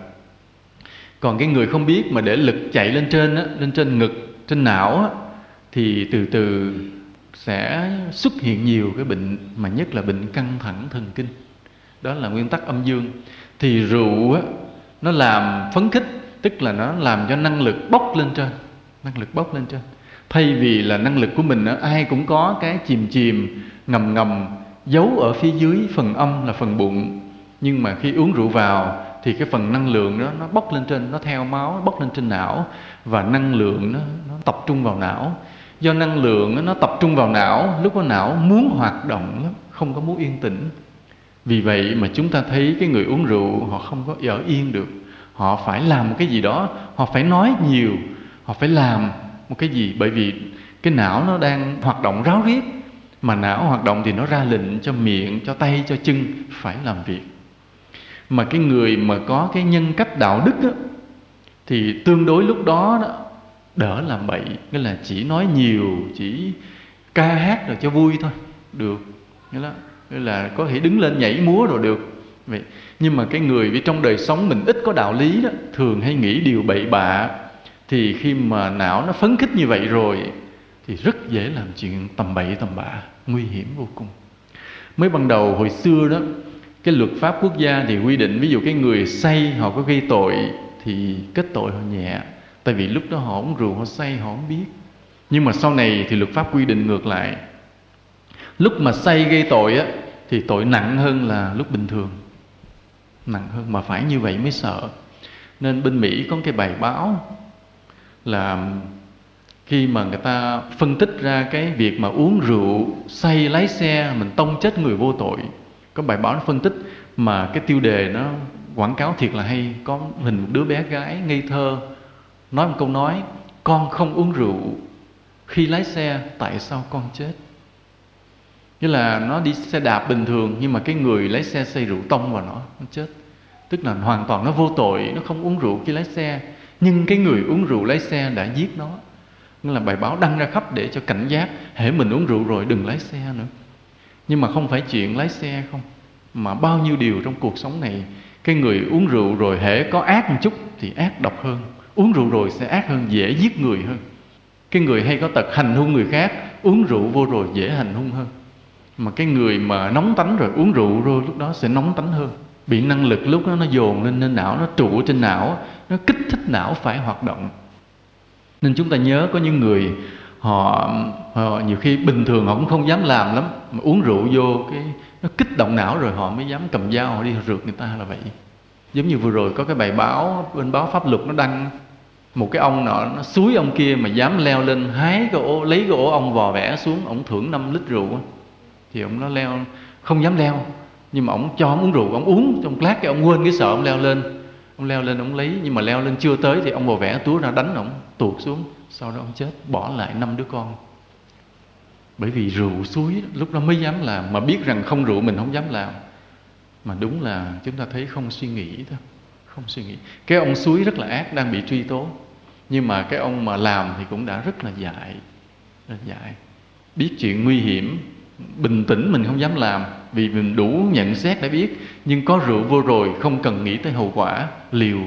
[SPEAKER 1] còn cái người không biết mà để lực chạy lên trên á lên trên ngực trên não á thì từ từ sẽ xuất hiện nhiều cái bệnh mà nhất là bệnh căng thẳng thần kinh đó là nguyên tắc âm dương thì rượu á, nó làm phấn khích tức là nó làm cho năng lực bốc lên trên năng lực bốc lên trên thay vì là năng lực của mình đó, ai cũng có cái chìm chìm ngầm ngầm giấu ở phía dưới phần âm là phần bụng nhưng mà khi uống rượu vào thì cái phần năng lượng đó nó bốc lên trên nó theo máu nó bốc lên trên não và năng lượng nó, nó tập trung vào não do năng lượng nó tập trung vào não lúc đó não muốn hoạt động lắm không có muốn yên tĩnh vì vậy mà chúng ta thấy cái người uống rượu họ không có ở yên được họ phải làm một cái gì đó họ phải nói nhiều họ phải làm một cái gì bởi vì cái não nó đang hoạt động ráo riết mà não hoạt động thì nó ra lệnh cho miệng cho tay cho chân phải làm việc mà cái người mà có cái nhân cách đạo đức á, thì tương đối lúc đó, đó đỡ làm bậy nghĩa là chỉ nói nhiều chỉ ca hát rồi cho vui thôi được nghĩa là là có thể đứng lên nhảy múa rồi được vậy nhưng mà cái người vì trong đời sống mình ít có đạo lý đó thường hay nghĩ điều bậy bạ thì khi mà não nó phấn khích như vậy rồi thì rất dễ làm chuyện tầm bậy tầm bạ nguy hiểm vô cùng mới ban đầu hồi xưa đó cái luật pháp quốc gia thì quy định ví dụ cái người say họ có gây tội thì kết tội họ nhẹ tại vì lúc đó họ uống rượu họ say họ không biết nhưng mà sau này thì luật pháp quy định ngược lại lúc mà say gây tội á thì tội nặng hơn là lúc bình thường nặng hơn mà phải như vậy mới sợ nên bên mỹ có cái bài báo là khi mà người ta phân tích ra cái việc mà uống rượu say lái xe mình tông chết người vô tội có bài báo nó phân tích mà cái tiêu đề nó quảng cáo thiệt là hay có hình một đứa bé gái ngây thơ nói một câu nói con không uống rượu khi lái xe tại sao con chết nghĩa là nó đi xe đạp bình thường nhưng mà cái người lái xe say rượu tông vào nó nó chết tức là hoàn toàn nó vô tội nó không uống rượu khi lái xe nhưng cái người uống rượu lái xe đã giết nó nên là bài báo đăng ra khắp để cho cảnh giác hễ mình uống rượu rồi đừng lái xe nữa nhưng mà không phải chuyện lái xe không mà bao nhiêu điều trong cuộc sống này cái người uống rượu rồi hễ có ác một chút thì ác độc hơn uống rượu rồi sẽ ác hơn dễ giết người hơn cái người hay có tật hành hung người khác uống rượu vô rồi dễ hành hung hơn mà cái người mà nóng tánh rồi uống rượu rồi lúc đó sẽ nóng tánh hơn bị năng lực lúc đó nó dồn lên lên não nó trụ trên não nó kích thích não phải hoạt động nên chúng ta nhớ có những người họ, họ nhiều khi bình thường họ cũng không dám làm lắm mà uống rượu vô cái nó kích động não rồi họ mới dám cầm dao họ đi rượt người ta là vậy giống như vừa rồi có cái bài báo bên báo pháp luật nó đăng một cái ông nọ nó suối ông kia mà dám leo lên hái cái ô lấy cái ổ ong vò vẽ xuống ông thưởng 5 lít rượu thì ông nó leo không dám leo nhưng mà ông cho ông uống rượu ông uống trong lát cái ông quên cái sợ ông leo lên ông leo lên ông lấy nhưng mà leo lên chưa tới thì ông bồ vẽ túa ra đánh ông tuột xuống sau đó ông chết bỏ lại năm đứa con bởi vì rượu suối lúc đó mới dám làm mà biết rằng không rượu mình không dám làm mà đúng là chúng ta thấy không suy nghĩ thôi không suy nghĩ cái ông suối rất là ác đang bị truy tố nhưng mà cái ông mà làm thì cũng đã rất là dại rất là dại biết chuyện nguy hiểm bình tĩnh mình không dám làm vì mình đủ nhận xét đã biết nhưng có rượu vô rồi không cần nghĩ tới hậu quả liều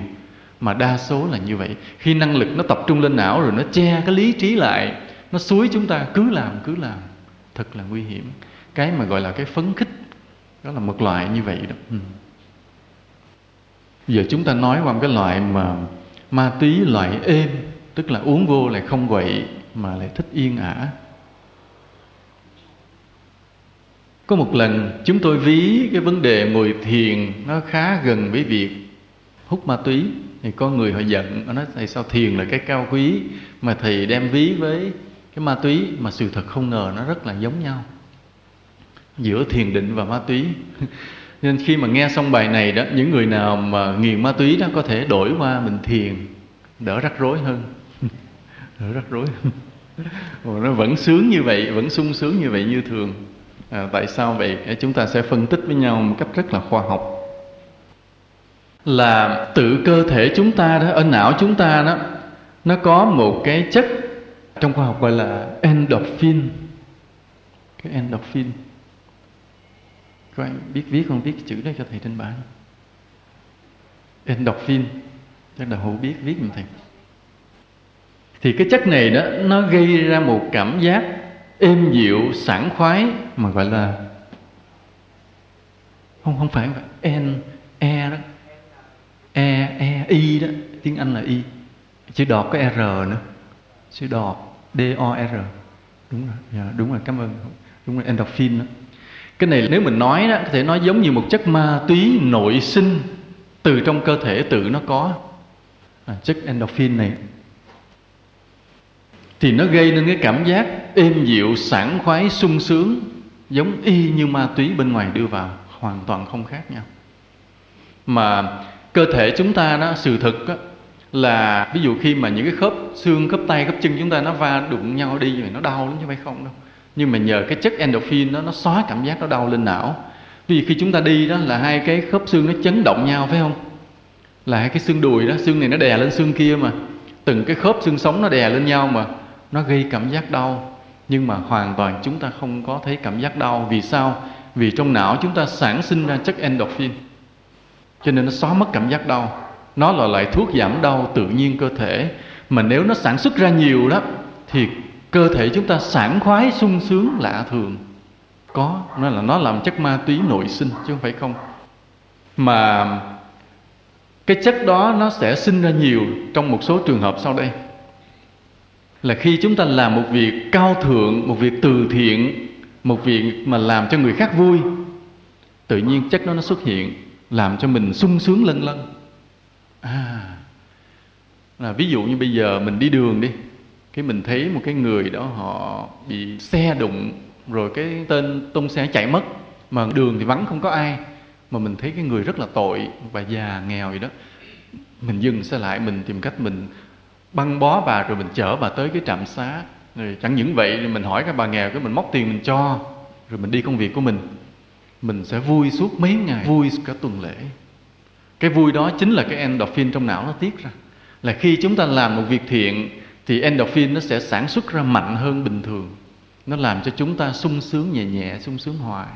[SPEAKER 1] mà đa số là như vậy khi năng lực nó tập trung lên não rồi nó che cái lý trí lại nó suối chúng ta cứ làm cứ làm thật là nguy hiểm cái mà gọi là cái phấn khích đó là một loại như vậy đó ừ. giờ chúng ta nói qua một cái loại mà ma túy loại êm tức là uống vô lại không quậy mà lại thích yên ả có một lần chúng tôi ví cái vấn đề ngồi thiền nó khá gần với việc hút ma túy thì có người họ giận họ nói thầy sao thiền là cái cao quý mà thầy đem ví với cái ma túy mà sự thật không ngờ nó rất là giống nhau giữa thiền định và ma túy <laughs> nên khi mà nghe xong bài này đó những người nào mà nghiền ma túy đó có thể đổi qua mình thiền đỡ rắc rối hơn <laughs> đỡ rắc rối hơn <laughs> Ồ, nó vẫn sướng như vậy vẫn sung sướng như vậy như thường à, tại sao vậy à, chúng ta sẽ phân tích với nhau một cách rất là khoa học là tự cơ thể chúng ta đó ở não chúng ta đó nó có một cái chất trong khoa học gọi là endorphin cái endorphin các bạn biết viết không biết chữ đó cho thầy trên bảng endorphin chắc là hữu biết viết mà thầy thì cái chất này đó nó gây ra một cảm giác êm dịu sảng khoái mà gọi là không không phải vậy n e đó e e y đó tiếng anh là y chữ đọt có r nữa chữ đọt d o r đúng rồi yeah, dạ, đúng rồi cảm ơn đúng rồi endorphin đó cái này nếu mình nói đó có thể nói giống như một chất ma túy nội sinh từ trong cơ thể tự nó có à, chất endorphin này thì nó gây nên cái cảm giác êm dịu sảng khoái sung sướng giống y như ma túy bên ngoài đưa vào hoàn toàn không khác nhau mà cơ thể chúng ta đó sự thực đó, là ví dụ khi mà những cái khớp xương khớp tay khớp chân chúng ta nó va đụng nhau đi rồi nó đau lắm chứ phải không đâu nhưng mà nhờ cái chất endorphin nó nó xóa cảm giác nó đau lên não vì khi chúng ta đi đó là hai cái khớp xương nó chấn động nhau phải không là hai cái xương đùi đó xương này nó đè lên xương kia mà từng cái khớp xương sống nó đè lên nhau mà nó gây cảm giác đau nhưng mà hoàn toàn chúng ta không có thấy cảm giác đau vì sao vì trong não chúng ta sản sinh ra chất endorphin cho nên nó xóa mất cảm giác đau nó là loại thuốc giảm đau tự nhiên cơ thể mà nếu nó sản xuất ra nhiều đó thì cơ thể chúng ta sảng khoái sung sướng lạ thường có nó là nó làm chất ma túy nội sinh chứ không phải không mà cái chất đó nó sẽ sinh ra nhiều trong một số trường hợp sau đây là khi chúng ta làm một việc cao thượng một việc từ thiện một việc mà làm cho người khác vui tự nhiên chất nó nó xuất hiện làm cho mình sung sướng lân lân à, là ví dụ như bây giờ mình đi đường đi cái mình thấy một cái người đó họ bị xe đụng rồi cái tên tung xe chạy mất mà đường thì vắng không có ai mà mình thấy cái người rất là tội và già nghèo gì đó mình dừng xe lại mình tìm cách mình băng bó bà rồi mình chở bà tới cái trạm xá rồi chẳng những vậy thì mình hỏi các bà nghèo cái mình móc tiền mình cho rồi mình đi công việc của mình mình sẽ vui suốt mấy ngày vui cả tuần lễ cái vui đó chính là cái endorphin trong não nó tiết ra là khi chúng ta làm một việc thiện thì endorphin nó sẽ sản xuất ra mạnh hơn bình thường nó làm cho chúng ta sung sướng nhẹ nhẹ sung sướng hoài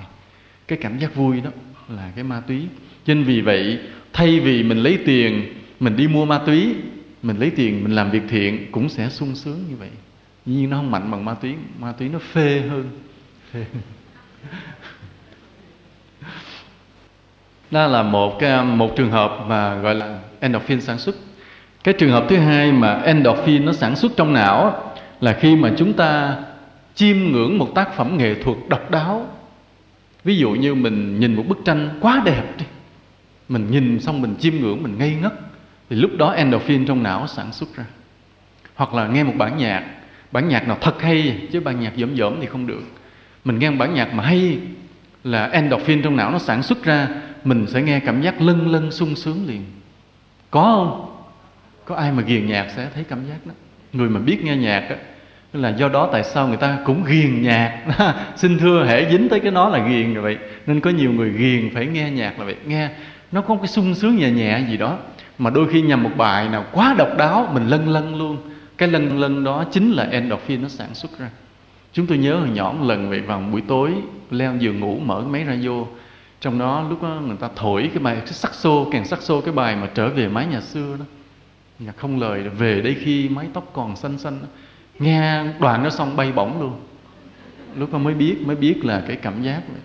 [SPEAKER 1] cái cảm giác vui đó là cái ma túy nên vì vậy thay vì mình lấy tiền mình đi mua ma túy mình lấy tiền mình làm việc thiện cũng sẽ sung sướng như vậy nhưng nó không mạnh bằng ma túy ma túy nó phê hơn phê. đó là một cái một trường hợp mà gọi là endorphin sản xuất cái trường hợp thứ hai mà endorphin nó sản xuất trong não là khi mà chúng ta chiêm ngưỡng một tác phẩm nghệ thuật độc đáo ví dụ như mình nhìn một bức tranh quá đẹp đi mình nhìn xong mình chiêm ngưỡng mình ngây ngất thì lúc đó endorphin trong não sản xuất ra hoặc là nghe một bản nhạc bản nhạc nào thật hay chứ bản nhạc dởm dởm thì không được mình nghe một bản nhạc mà hay là endorphin trong não nó sản xuất ra mình sẽ nghe cảm giác lân lân sung sướng liền có không có ai mà ghiền nhạc sẽ thấy cảm giác đó người mà biết nghe nhạc đó, là do đó tại sao người ta cũng ghiền nhạc <laughs> xin thưa hễ dính tới cái nó là ghiền rồi vậy nên có nhiều người ghiền phải nghe nhạc là vậy nghe nó có một cái sung sướng nhẹ nhẹ gì đó mà đôi khi nhằm một bài nào quá độc đáo mình lân lân luôn cái lân lân đó chính là endorphin nó sản xuất ra chúng tôi nhớ hồi nhỏ một lần vậy vào buổi tối leo giường ngủ mở cái máy radio trong đó lúc đó người ta thổi cái bài cái sắc xô càng sắc xô cái bài mà trở về mái nhà xưa đó nhà không lời về đây khi mái tóc còn xanh xanh đó. nghe đoàn nó xong bay bổng luôn lúc đó mới biết mới biết là cái cảm giác vậy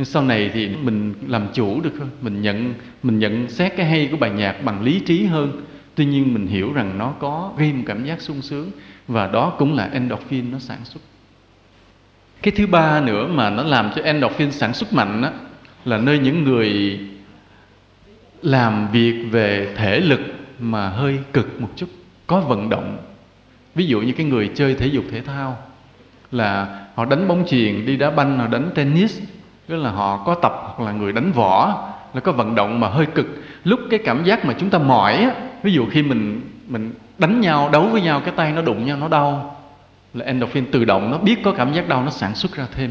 [SPEAKER 1] nhưng sau này thì mình làm chủ được hơn mình nhận mình nhận xét cái hay của bài nhạc bằng lý trí hơn tuy nhiên mình hiểu rằng nó có gây một cảm giác sung sướng và đó cũng là endorphin nó sản xuất cái thứ ba nữa mà nó làm cho endorphin sản xuất mạnh đó, là nơi những người làm việc về thể lực mà hơi cực một chút có vận động ví dụ như cái người chơi thể dục thể thao là họ đánh bóng chuyền đi đá banh họ đánh tennis tức là họ có tập hoặc là người đánh võ là có vận động mà hơi cực lúc cái cảm giác mà chúng ta mỏi á, ví dụ khi mình mình đánh nhau đấu với nhau cái tay nó đụng nhau nó đau là endorphin tự động nó biết có cảm giác đau nó sản xuất ra thêm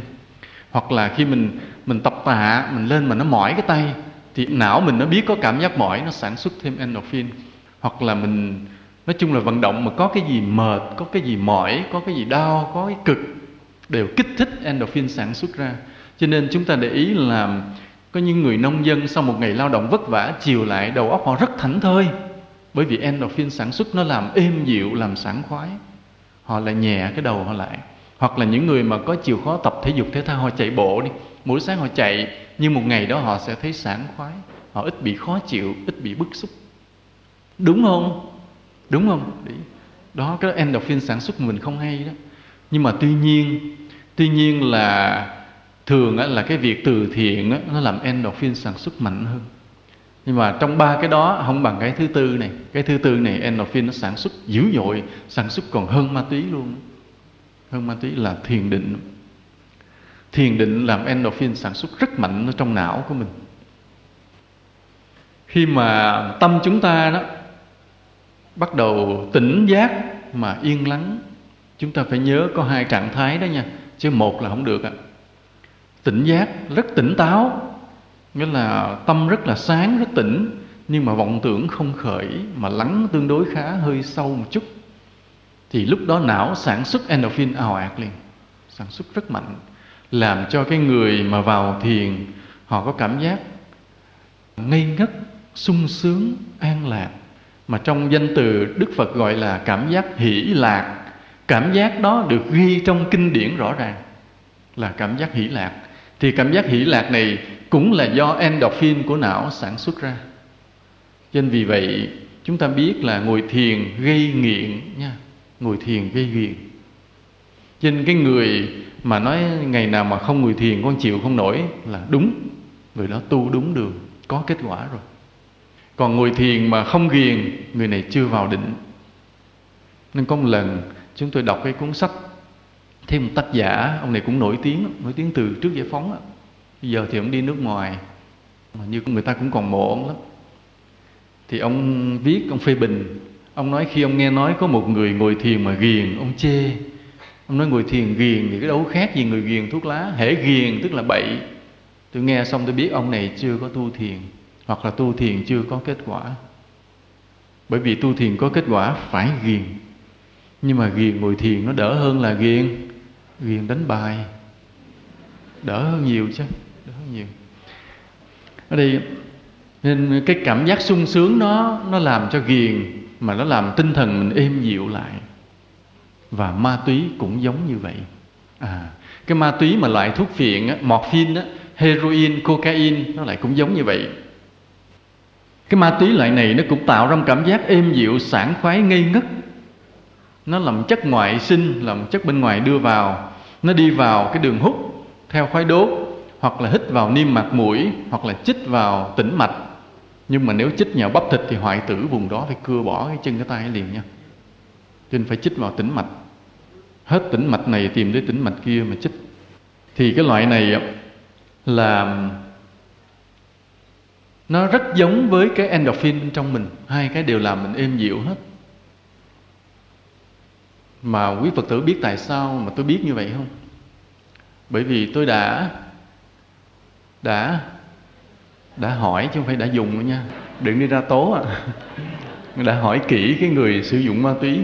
[SPEAKER 1] hoặc là khi mình mình tập tạ mình lên mà nó mỏi cái tay thì não mình nó biết có cảm giác mỏi nó sản xuất thêm endorphin hoặc là mình nói chung là vận động mà có cái gì mệt có cái gì mỏi có cái gì đau có cái cực đều kích thích endorphin sản xuất ra cho nên chúng ta để ý là có những người nông dân sau một ngày lao động vất vả chiều lại đầu óc họ rất thảnh thơi bởi vì endorphin sản xuất nó làm êm dịu làm sảng khoái họ lại nhẹ cái đầu họ lại hoặc là những người mà có chịu khó tập thể dục thể thao họ chạy bộ đi mỗi sáng họ chạy nhưng một ngày đó họ sẽ thấy sảng khoái họ ít bị khó chịu ít bị bức xúc đúng không đúng không đó cái endorphin sản xuất mình không hay đó nhưng mà tuy nhiên tuy nhiên là thường là cái việc từ thiện nó làm endorphin sản xuất mạnh hơn nhưng mà trong ba cái đó không bằng cái thứ tư này cái thứ tư này endorphin nó sản xuất dữ dội sản xuất còn hơn ma túy luôn hơn ma túy là thiền định thiền định làm endorphin sản xuất rất mạnh ở trong não của mình khi mà tâm chúng ta đó bắt đầu tỉnh giác mà yên lắng chúng ta phải nhớ có hai trạng thái đó nha chứ một là không được ạ à tỉnh giác rất tỉnh táo nghĩa là tâm rất là sáng rất tỉnh nhưng mà vọng tưởng không khởi mà lắng tương đối khá hơi sâu một chút thì lúc đó não sản xuất endorphin ào ạt liền sản xuất rất mạnh làm cho cái người mà vào thiền họ có cảm giác ngây ngất sung sướng an lạc mà trong danh từ đức phật gọi là cảm giác hỷ lạc cảm giác đó được ghi trong kinh điển rõ ràng là cảm giác hỷ lạc thì cảm giác hỷ lạc này cũng là do endorphin của não sản xuất ra nên vì vậy chúng ta biết là ngồi thiền gây nghiện nha ngồi thiền gây nghiện nên cái người mà nói ngày nào mà không ngồi thiền con chịu không nổi là đúng người đó tu đúng đường có kết quả rồi còn ngồi thiền mà không ghiền người này chưa vào định nên có một lần chúng tôi đọc cái cuốn sách thêm một tác giả ông này cũng nổi tiếng nổi tiếng từ trước giải phóng bây giờ thì ông đi nước ngoài mà như người ta cũng còn mộ ông lắm thì ông viết ông phê bình ông nói khi ông nghe nói có một người ngồi thiền mà ghiền ông chê ông nói ngồi thiền ghiền thì cái đâu khác gì người ghiền thuốc lá hễ ghiền tức là bậy tôi nghe xong tôi biết ông này chưa có tu thiền hoặc là tu thiền chưa có kết quả bởi vì tu thiền có kết quả phải ghiền nhưng mà ghiền ngồi thiền nó đỡ hơn là ghiền ghiền đánh bài đỡ hơn nhiều chứ đỡ hơn nhiều ở đây nên cái cảm giác sung sướng nó nó làm cho ghiền mà nó làm tinh thần mình êm dịu lại và ma túy cũng giống như vậy à cái ma túy mà loại thuốc phiện á, morphine á, heroin cocaine nó lại cũng giống như vậy cái ma túy loại này nó cũng tạo ra một cảm giác êm dịu sảng khoái ngây ngất nó làm chất ngoại sinh làm chất bên ngoài đưa vào nó đi vào cái đường hút theo khoái đốt hoặc là hít vào niêm mạc mũi hoặc là chích vào tĩnh mạch nhưng mà nếu chích vào bắp thịt thì hoại tử vùng đó phải cưa bỏ cái chân cái tay liền nha cho nên phải chích vào tĩnh mạch hết tĩnh mạch này tìm tới tĩnh mạch kia mà chích thì cái loại này là nó rất giống với cái endorphin trong mình hai cái đều làm mình êm dịu hết mà quý phật tử biết tại sao mà tôi biết như vậy không bởi vì tôi đã đã đã hỏi chứ không phải đã dùng nữa nha đừng đi ra tố à <laughs> đã hỏi kỹ cái người sử dụng ma túy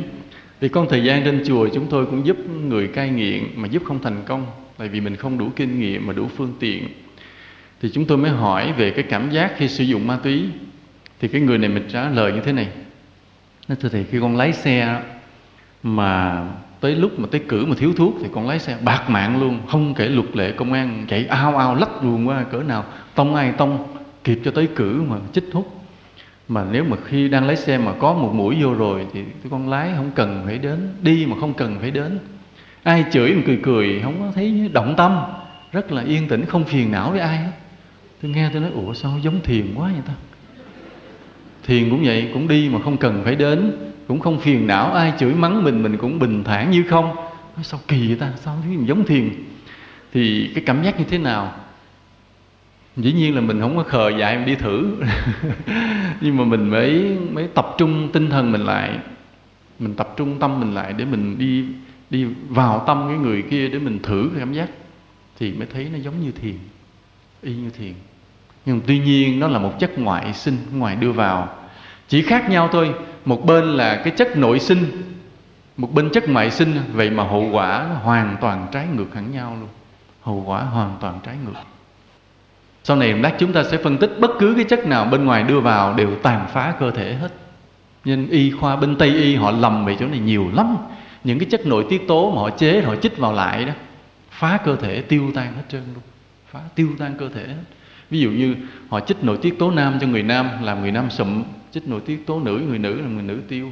[SPEAKER 1] vì con thời gian trên chùa chúng tôi cũng giúp người cai nghiện mà giúp không thành công tại vì mình không đủ kinh nghiệm mà đủ phương tiện thì chúng tôi mới hỏi về cái cảm giác khi sử dụng ma túy thì cái người này mình trả lời như thế này nó thưa thầy khi con lái xe mà tới lúc mà tới cử mà thiếu thuốc thì con lái xe bạc mạng luôn không kể luật lệ công an chạy ao ao lách luồn qua cỡ nào tông ai tông kịp cho tới cử mà chích thuốc. mà nếu mà khi đang lái xe mà có một mũi vô rồi thì con lái không cần phải đến đi mà không cần phải đến ai chửi mà cười cười không có thấy động tâm rất là yên tĩnh không phiền não với ai hết tôi nghe tôi nói ủa sao giống thiền quá vậy ta thiền cũng vậy cũng đi mà không cần phải đến cũng không phiền não ai chửi mắng mình mình cũng bình thản như không nói, sao kỳ vậy ta sao thấy giống thiền thì cái cảm giác như thế nào dĩ nhiên là mình không có khờ dại mình đi thử <laughs> nhưng mà mình mới mới tập trung tinh thần mình lại mình tập trung tâm mình lại để mình đi đi vào tâm cái người kia để mình thử cái cảm giác thì mới thấy nó giống như thiền y như thiền nhưng tuy nhiên nó là một chất ngoại sinh ngoài đưa vào chỉ khác nhau thôi một bên là cái chất nội sinh một bên chất ngoại sinh vậy mà hậu quả nó hoàn toàn trái ngược hẳn nhau luôn hậu quả hoàn toàn trái ngược sau này lát chúng ta sẽ phân tích bất cứ cái chất nào bên ngoài đưa vào đều tàn phá cơ thể hết nên y khoa bên tây y họ lầm về chỗ này nhiều lắm những cái chất nội tiết tố mà họ chế họ chích vào lại đó phá cơ thể tiêu tan hết trơn luôn phá tiêu tan cơ thể hết ví dụ như họ chích nội tiết tố nam cho người nam làm người nam sụm chích nội tiết tố nữ người nữ là người nữ tiêu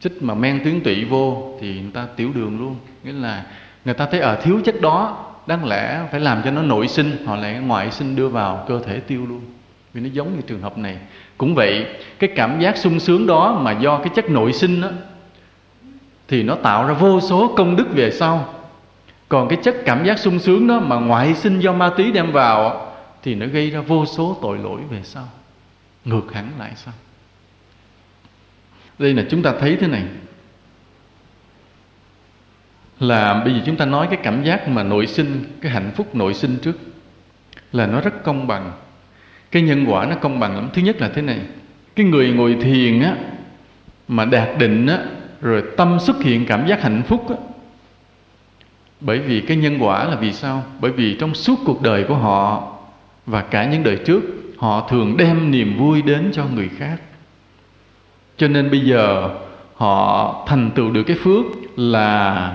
[SPEAKER 1] chích mà men tuyến tụy vô thì người ta tiểu đường luôn nghĩa là người ta thấy ở ờ, à, thiếu chất đó đáng lẽ phải làm cho nó nội sinh họ lại ngoại sinh đưa vào cơ thể tiêu luôn vì nó giống như trường hợp này cũng vậy cái cảm giác sung sướng đó mà do cái chất nội sinh đó, thì nó tạo ra vô số công đức về sau còn cái chất cảm giác sung sướng đó mà ngoại sinh do ma túy đem vào thì nó gây ra vô số tội lỗi về sau ngược hẳn lại sao đây là chúng ta thấy thế này là bây giờ chúng ta nói cái cảm giác mà nội sinh cái hạnh phúc nội sinh trước là nó rất công bằng cái nhân quả nó công bằng lắm thứ nhất là thế này cái người ngồi thiền á mà đạt định á rồi tâm xuất hiện cảm giác hạnh phúc á bởi vì cái nhân quả là vì sao bởi vì trong suốt cuộc đời của họ và cả những đời trước họ thường đem niềm vui đến cho người khác cho nên bây giờ họ thành tựu được cái phước là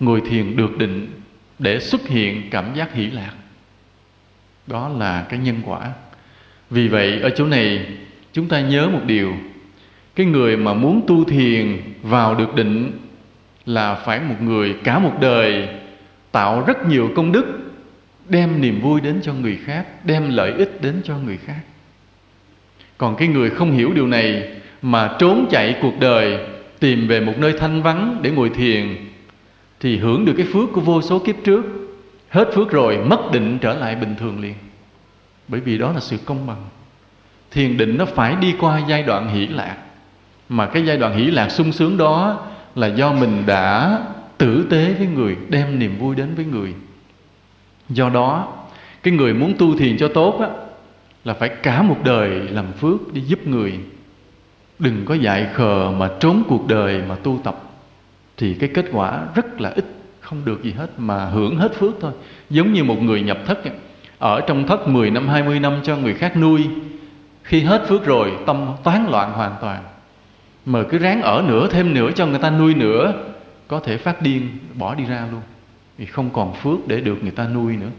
[SPEAKER 1] ngồi thiền được định để xuất hiện cảm giác hỷ lạc đó là cái nhân quả vì vậy ở chỗ này chúng ta nhớ một điều cái người mà muốn tu thiền vào được định là phải một người cả một đời tạo rất nhiều công đức đem niềm vui đến cho người khác đem lợi ích đến cho người khác còn cái người không hiểu điều này mà trốn chạy cuộc đời tìm về một nơi thanh vắng để ngồi thiền thì hưởng được cái phước của vô số kiếp trước hết phước rồi mất định trở lại bình thường liền bởi vì đó là sự công bằng thiền định nó phải đi qua giai đoạn hỷ lạc mà cái giai đoạn hỷ lạc sung sướng đó là do mình đã tử tế với người đem niềm vui đến với người do đó cái người muốn tu thiền cho tốt á, là phải cả một đời làm phước để giúp người đừng có dạy khờ mà trốn cuộc đời mà tu tập thì cái kết quả rất là ít không được gì hết mà hưởng hết phước thôi giống như một người nhập thất ở trong thất 10 năm 20 năm cho người khác nuôi khi hết phước rồi tâm toán loạn hoàn toàn mà cứ ráng ở nữa thêm nữa cho người ta nuôi nữa có thể phát điên bỏ đi ra luôn vì không còn phước để được người ta nuôi nữa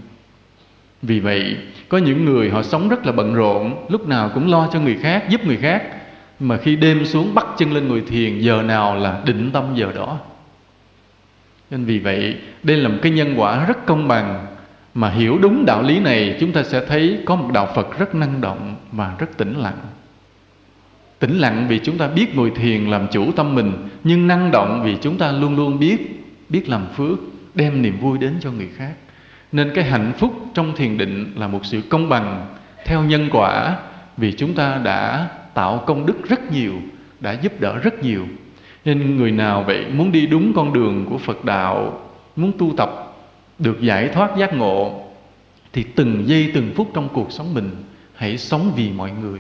[SPEAKER 1] vì vậy, có những người họ sống rất là bận rộn, lúc nào cũng lo cho người khác, giúp người khác. Mà khi đêm xuống bắt chân lên ngồi thiền, giờ nào là định tâm giờ đó. Nên vì vậy, đây là một cái nhân quả rất công bằng. Mà hiểu đúng đạo lý này, chúng ta sẽ thấy có một đạo Phật rất năng động và rất tĩnh lặng. Tĩnh lặng vì chúng ta biết ngồi thiền làm chủ tâm mình, nhưng năng động vì chúng ta luôn luôn biết, biết làm phước, đem niềm vui đến cho người khác nên cái hạnh phúc trong thiền định là một sự công bằng theo nhân quả vì chúng ta đã tạo công đức rất nhiều đã giúp đỡ rất nhiều nên người nào vậy muốn đi đúng con đường của phật đạo muốn tu tập được giải thoát giác ngộ thì từng giây từng phút trong cuộc sống mình hãy sống vì mọi người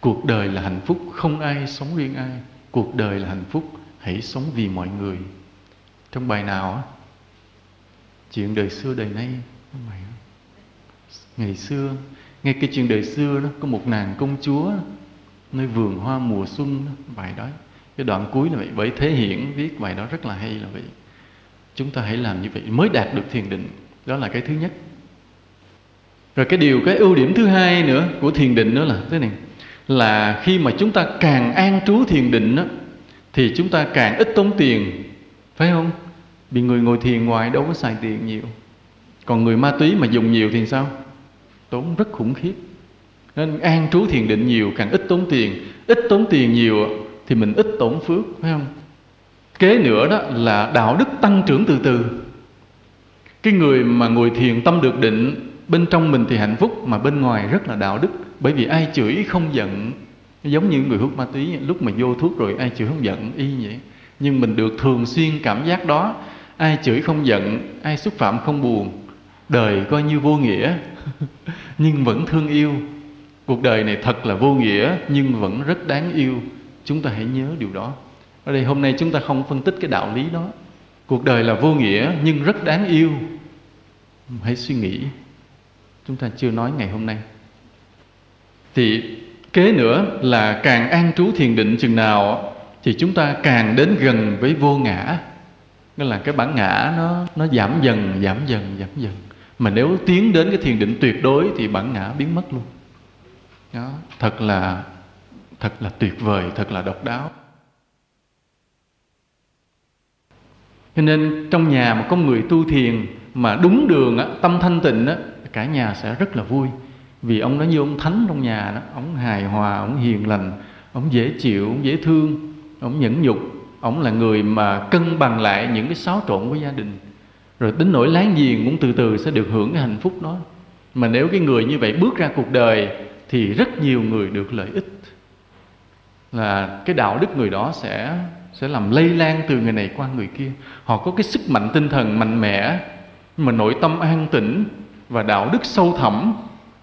[SPEAKER 1] cuộc đời là hạnh phúc không ai sống riêng ai cuộc đời là hạnh phúc hãy sống vì mọi người trong bài nào á chuyện đời xưa đời nay ngày xưa nghe cái chuyện đời xưa đó có một nàng công chúa nơi vườn hoa mùa xuân đó, bài đó cái đoạn cuối là vậy bởi thế hiển viết bài đó rất là hay là vậy chúng ta hãy làm như vậy mới đạt được thiền định đó là cái thứ nhất rồi cái điều cái ưu điểm thứ hai nữa của thiền định đó là thế này là khi mà chúng ta càng an trú thiền định đó, thì chúng ta càng ít tốn tiền phải không vì người ngồi thiền ngoài đâu có xài tiền nhiều còn người ma túy mà dùng nhiều thì sao tốn rất khủng khiếp nên an trú thiền định nhiều càng ít tốn tiền ít tốn tiền nhiều thì mình ít tổn phước phải không kế nữa đó là đạo đức tăng trưởng từ từ cái người mà ngồi thiền tâm được định bên trong mình thì hạnh phúc mà bên ngoài rất là đạo đức bởi vì ai chửi không giận giống như người hút ma túy lúc mà vô thuốc rồi ai chửi không giận y vậy nhưng mình được thường xuyên cảm giác đó ai chửi không giận ai xúc phạm không buồn đời coi như vô nghĩa <laughs> nhưng vẫn thương yêu cuộc đời này thật là vô nghĩa nhưng vẫn rất đáng yêu chúng ta hãy nhớ điều đó ở đây hôm nay chúng ta không phân tích cái đạo lý đó cuộc đời là vô nghĩa nhưng rất đáng yêu hãy suy nghĩ chúng ta chưa nói ngày hôm nay thì kế nữa là càng an trú thiền định chừng nào thì chúng ta càng đến gần với vô ngã Nghĩa là cái bản ngã nó nó giảm dần, giảm dần, giảm dần. Mà nếu tiến đến cái thiền định tuyệt đối thì bản ngã biến mất luôn. Đó, thật là thật là tuyệt vời, thật là độc đáo. Cho nên trong nhà mà có người tu thiền mà đúng đường á, tâm thanh tịnh á, cả nhà sẽ rất là vui. Vì ông nó như ông thánh trong nhà đó, ông hài hòa, ông hiền lành, ông dễ chịu, ông dễ thương, ông nhẫn nhục, Ông là người mà cân bằng lại những cái xáo trộn của gia đình Rồi tính nỗi láng giềng cũng từ từ sẽ được hưởng cái hạnh phúc đó Mà nếu cái người như vậy bước ra cuộc đời Thì rất nhiều người được lợi ích Là cái đạo đức người đó sẽ sẽ làm lây lan từ người này qua người kia Họ có cái sức mạnh tinh thần mạnh mẽ Mà nội tâm an tĩnh và đạo đức sâu thẳm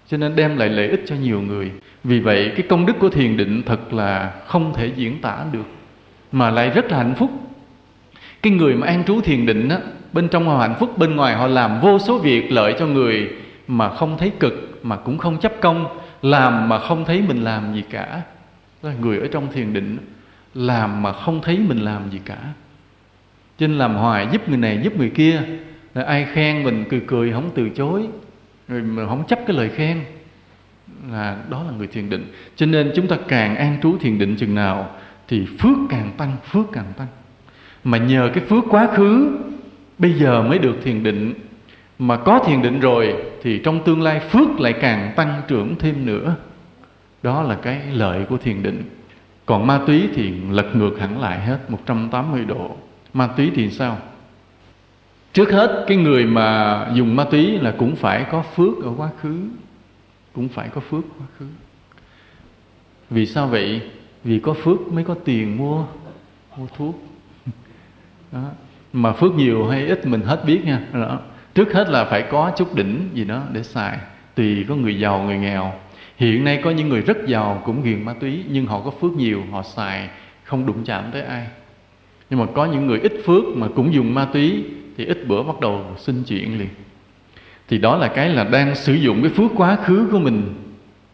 [SPEAKER 1] cho nên đem lại lợi ích cho nhiều người vì vậy cái công đức của thiền định thật là không thể diễn tả được mà lại rất là hạnh phúc cái người mà an trú thiền định á bên trong họ hạnh phúc bên ngoài họ làm vô số việc lợi cho người mà không thấy cực mà cũng không chấp công làm mà không thấy mình làm gì cả là người ở trong thiền định làm mà không thấy mình làm gì cả trên làm hoài giúp người này giúp người kia là ai khen mình cười cười không từ chối người mà không chấp cái lời khen là đó là người thiền định cho nên chúng ta càng an trú thiền định chừng nào thì phước càng tăng phước càng tăng mà nhờ cái phước quá khứ bây giờ mới được thiền định mà có thiền định rồi thì trong tương lai phước lại càng tăng trưởng thêm nữa đó là cái lợi của thiền định còn ma túy thì lật ngược hẳn lại hết 180 độ ma túy thì sao trước hết cái người mà dùng ma túy là cũng phải có phước ở quá khứ cũng phải có phước quá khứ vì sao vậy vì có phước mới có tiền mua mua thuốc đó. mà phước nhiều hay ít mình hết biết nha đó. trước hết là phải có chút đỉnh gì đó để xài tùy có người giàu người nghèo hiện nay có những người rất giàu cũng nghiện ma túy nhưng họ có phước nhiều họ xài không đụng chạm tới ai nhưng mà có những người ít phước mà cũng dùng ma túy thì ít bữa bắt đầu xin chuyện liền thì đó là cái là đang sử dụng cái phước quá khứ của mình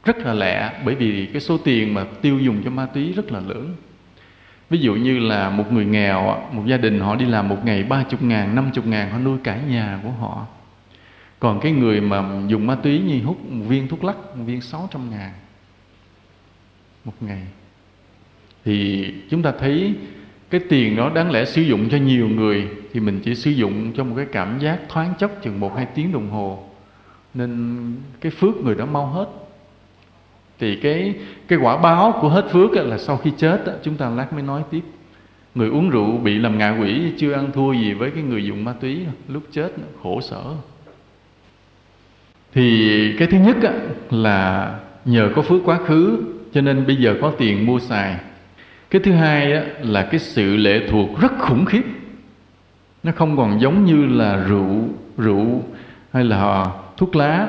[SPEAKER 1] rất là lẹ bởi vì cái số tiền mà tiêu dùng cho ma túy rất là lớn ví dụ như là một người nghèo một gia đình họ đi làm một ngày ba chục ngàn năm chục ngàn họ nuôi cả nhà của họ còn cái người mà dùng ma túy như hút một viên thuốc lắc một viên sáu trăm ngàn một ngày thì chúng ta thấy cái tiền đó đáng lẽ sử dụng cho nhiều người thì mình chỉ sử dụng cho một cái cảm giác thoáng chốc chừng một hai tiếng đồng hồ nên cái phước người đó mau hết thì cái cái quả báo của hết phước là sau khi chết chúng ta lát mới nói tiếp người uống rượu bị làm ngạ quỷ chưa ăn thua gì với cái người dùng ma túy lúc chết khổ sở thì cái thứ nhất là nhờ có phước quá khứ cho nên bây giờ có tiền mua xài cái thứ hai là cái sự lệ thuộc rất khủng khiếp nó không còn giống như là rượu rượu hay là thuốc lá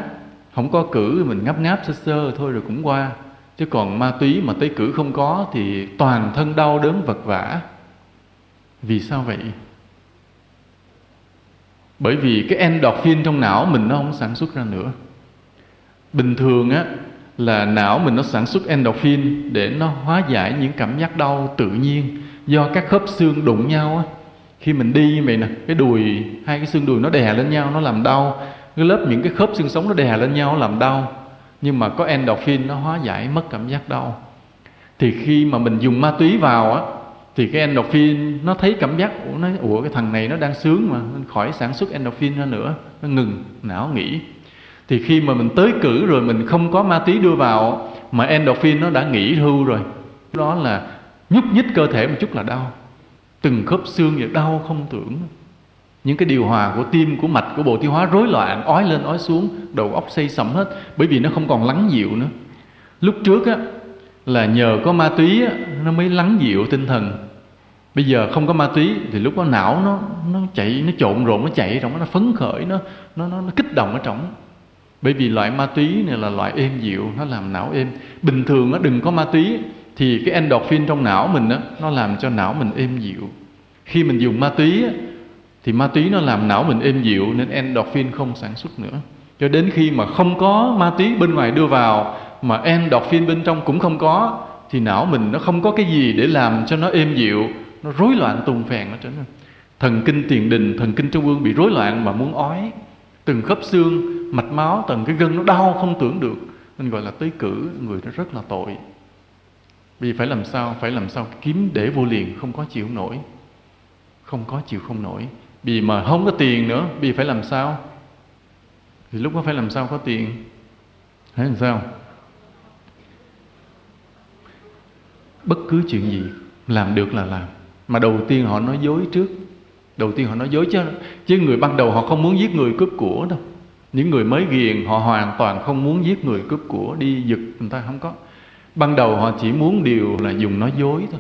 [SPEAKER 1] không có cử mình ngáp ngáp sơ sơ thôi rồi cũng qua chứ còn ma túy mà tới cử không có thì toàn thân đau đớn vật vã vì sao vậy bởi vì cái endorphin trong não mình nó không sản xuất ra nữa bình thường á là não mình nó sản xuất endorphin để nó hóa giải những cảm giác đau tự nhiên do các khớp xương đụng nhau á khi mình đi như vậy nè cái đùi hai cái xương đùi nó đè lên nhau nó làm đau cái lớp những cái khớp xương sống nó đè lên nhau làm đau nhưng mà có endorphin nó hóa giải mất cảm giác đau thì khi mà mình dùng ma túy vào á thì cái endorphin nó thấy cảm giác của nó, ủa cái thằng này nó đang sướng mà nên khỏi sản xuất endorphin ra nữa nó ngừng não nghỉ thì khi mà mình tới cử rồi mình không có ma túy đưa vào mà endorphin nó đã nghỉ hưu rồi đó là nhúc nhích cơ thể một chút là đau từng khớp xương và đau không tưởng những cái điều hòa của tim của mạch của bộ tiêu hóa rối loạn ói lên ói xuống đầu óc xây sẩm hết bởi vì nó không còn lắng dịu nữa lúc trước á là nhờ có ma túy á, nó mới lắng dịu tinh thần bây giờ không có ma túy thì lúc đó não nó nó chạy nó trộn rộn nó chạy trong nó phấn khởi nó nó nó, nó kích động ở trong bởi vì loại ma túy này là loại êm dịu nó làm não êm bình thường nó đừng có ma túy thì cái endorphin trong não mình á, nó làm cho não mình êm dịu khi mình dùng ma túy á, thì ma túy nó làm não mình êm dịu nên endorphin không sản xuất nữa cho đến khi mà không có ma túy bên ngoài đưa vào mà endorphin bên trong cũng không có thì não mình nó không có cái gì để làm cho nó êm dịu nó rối loạn tùng phèn nó trở nên thần kinh tiền đình thần kinh trung ương bị rối loạn mà muốn ói từng khớp xương mạch máu từng cái gân nó đau không tưởng được nên gọi là tới cử người nó rất là tội vì phải làm sao phải làm sao kiếm để vô liền không có chịu nổi không có chịu không nổi bị mà không có tiền nữa, bị phải làm sao? Thì lúc đó phải làm sao có tiền? Thấy làm sao? Bất cứ chuyện gì làm được là làm. Mà đầu tiên họ nói dối trước. Đầu tiên họ nói dối chứ. Chứ người ban đầu họ không muốn giết người cướp của đâu. Những người mới ghiền họ hoàn toàn không muốn giết người cướp của đi giật người ta không có. Ban đầu họ chỉ muốn điều là dùng nói dối thôi.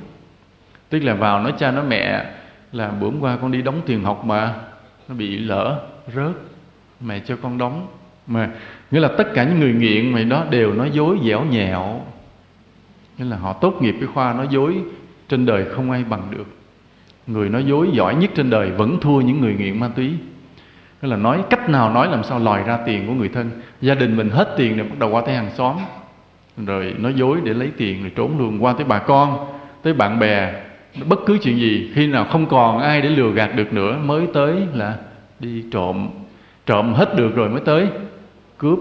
[SPEAKER 1] Tức là vào nói cha nói mẹ là bữa hôm qua con đi đóng tiền học mà nó bị lỡ rớt mẹ cho con đóng mà nghĩa là tất cả những người nghiện mày đó đều nói dối dẻo nhẹo nghĩa là họ tốt nghiệp cái khoa nói dối trên đời không ai bằng được người nói dối giỏi nhất trên đời vẫn thua những người nghiện ma túy nghĩa là nói cách nào nói làm sao lòi ra tiền của người thân gia đình mình hết tiền rồi bắt đầu qua tới hàng xóm rồi nói dối để lấy tiền rồi trốn luôn qua tới bà con tới bạn bè bất cứ chuyện gì khi nào không còn ai để lừa gạt được nữa mới tới là đi trộm trộm hết được rồi mới tới cướp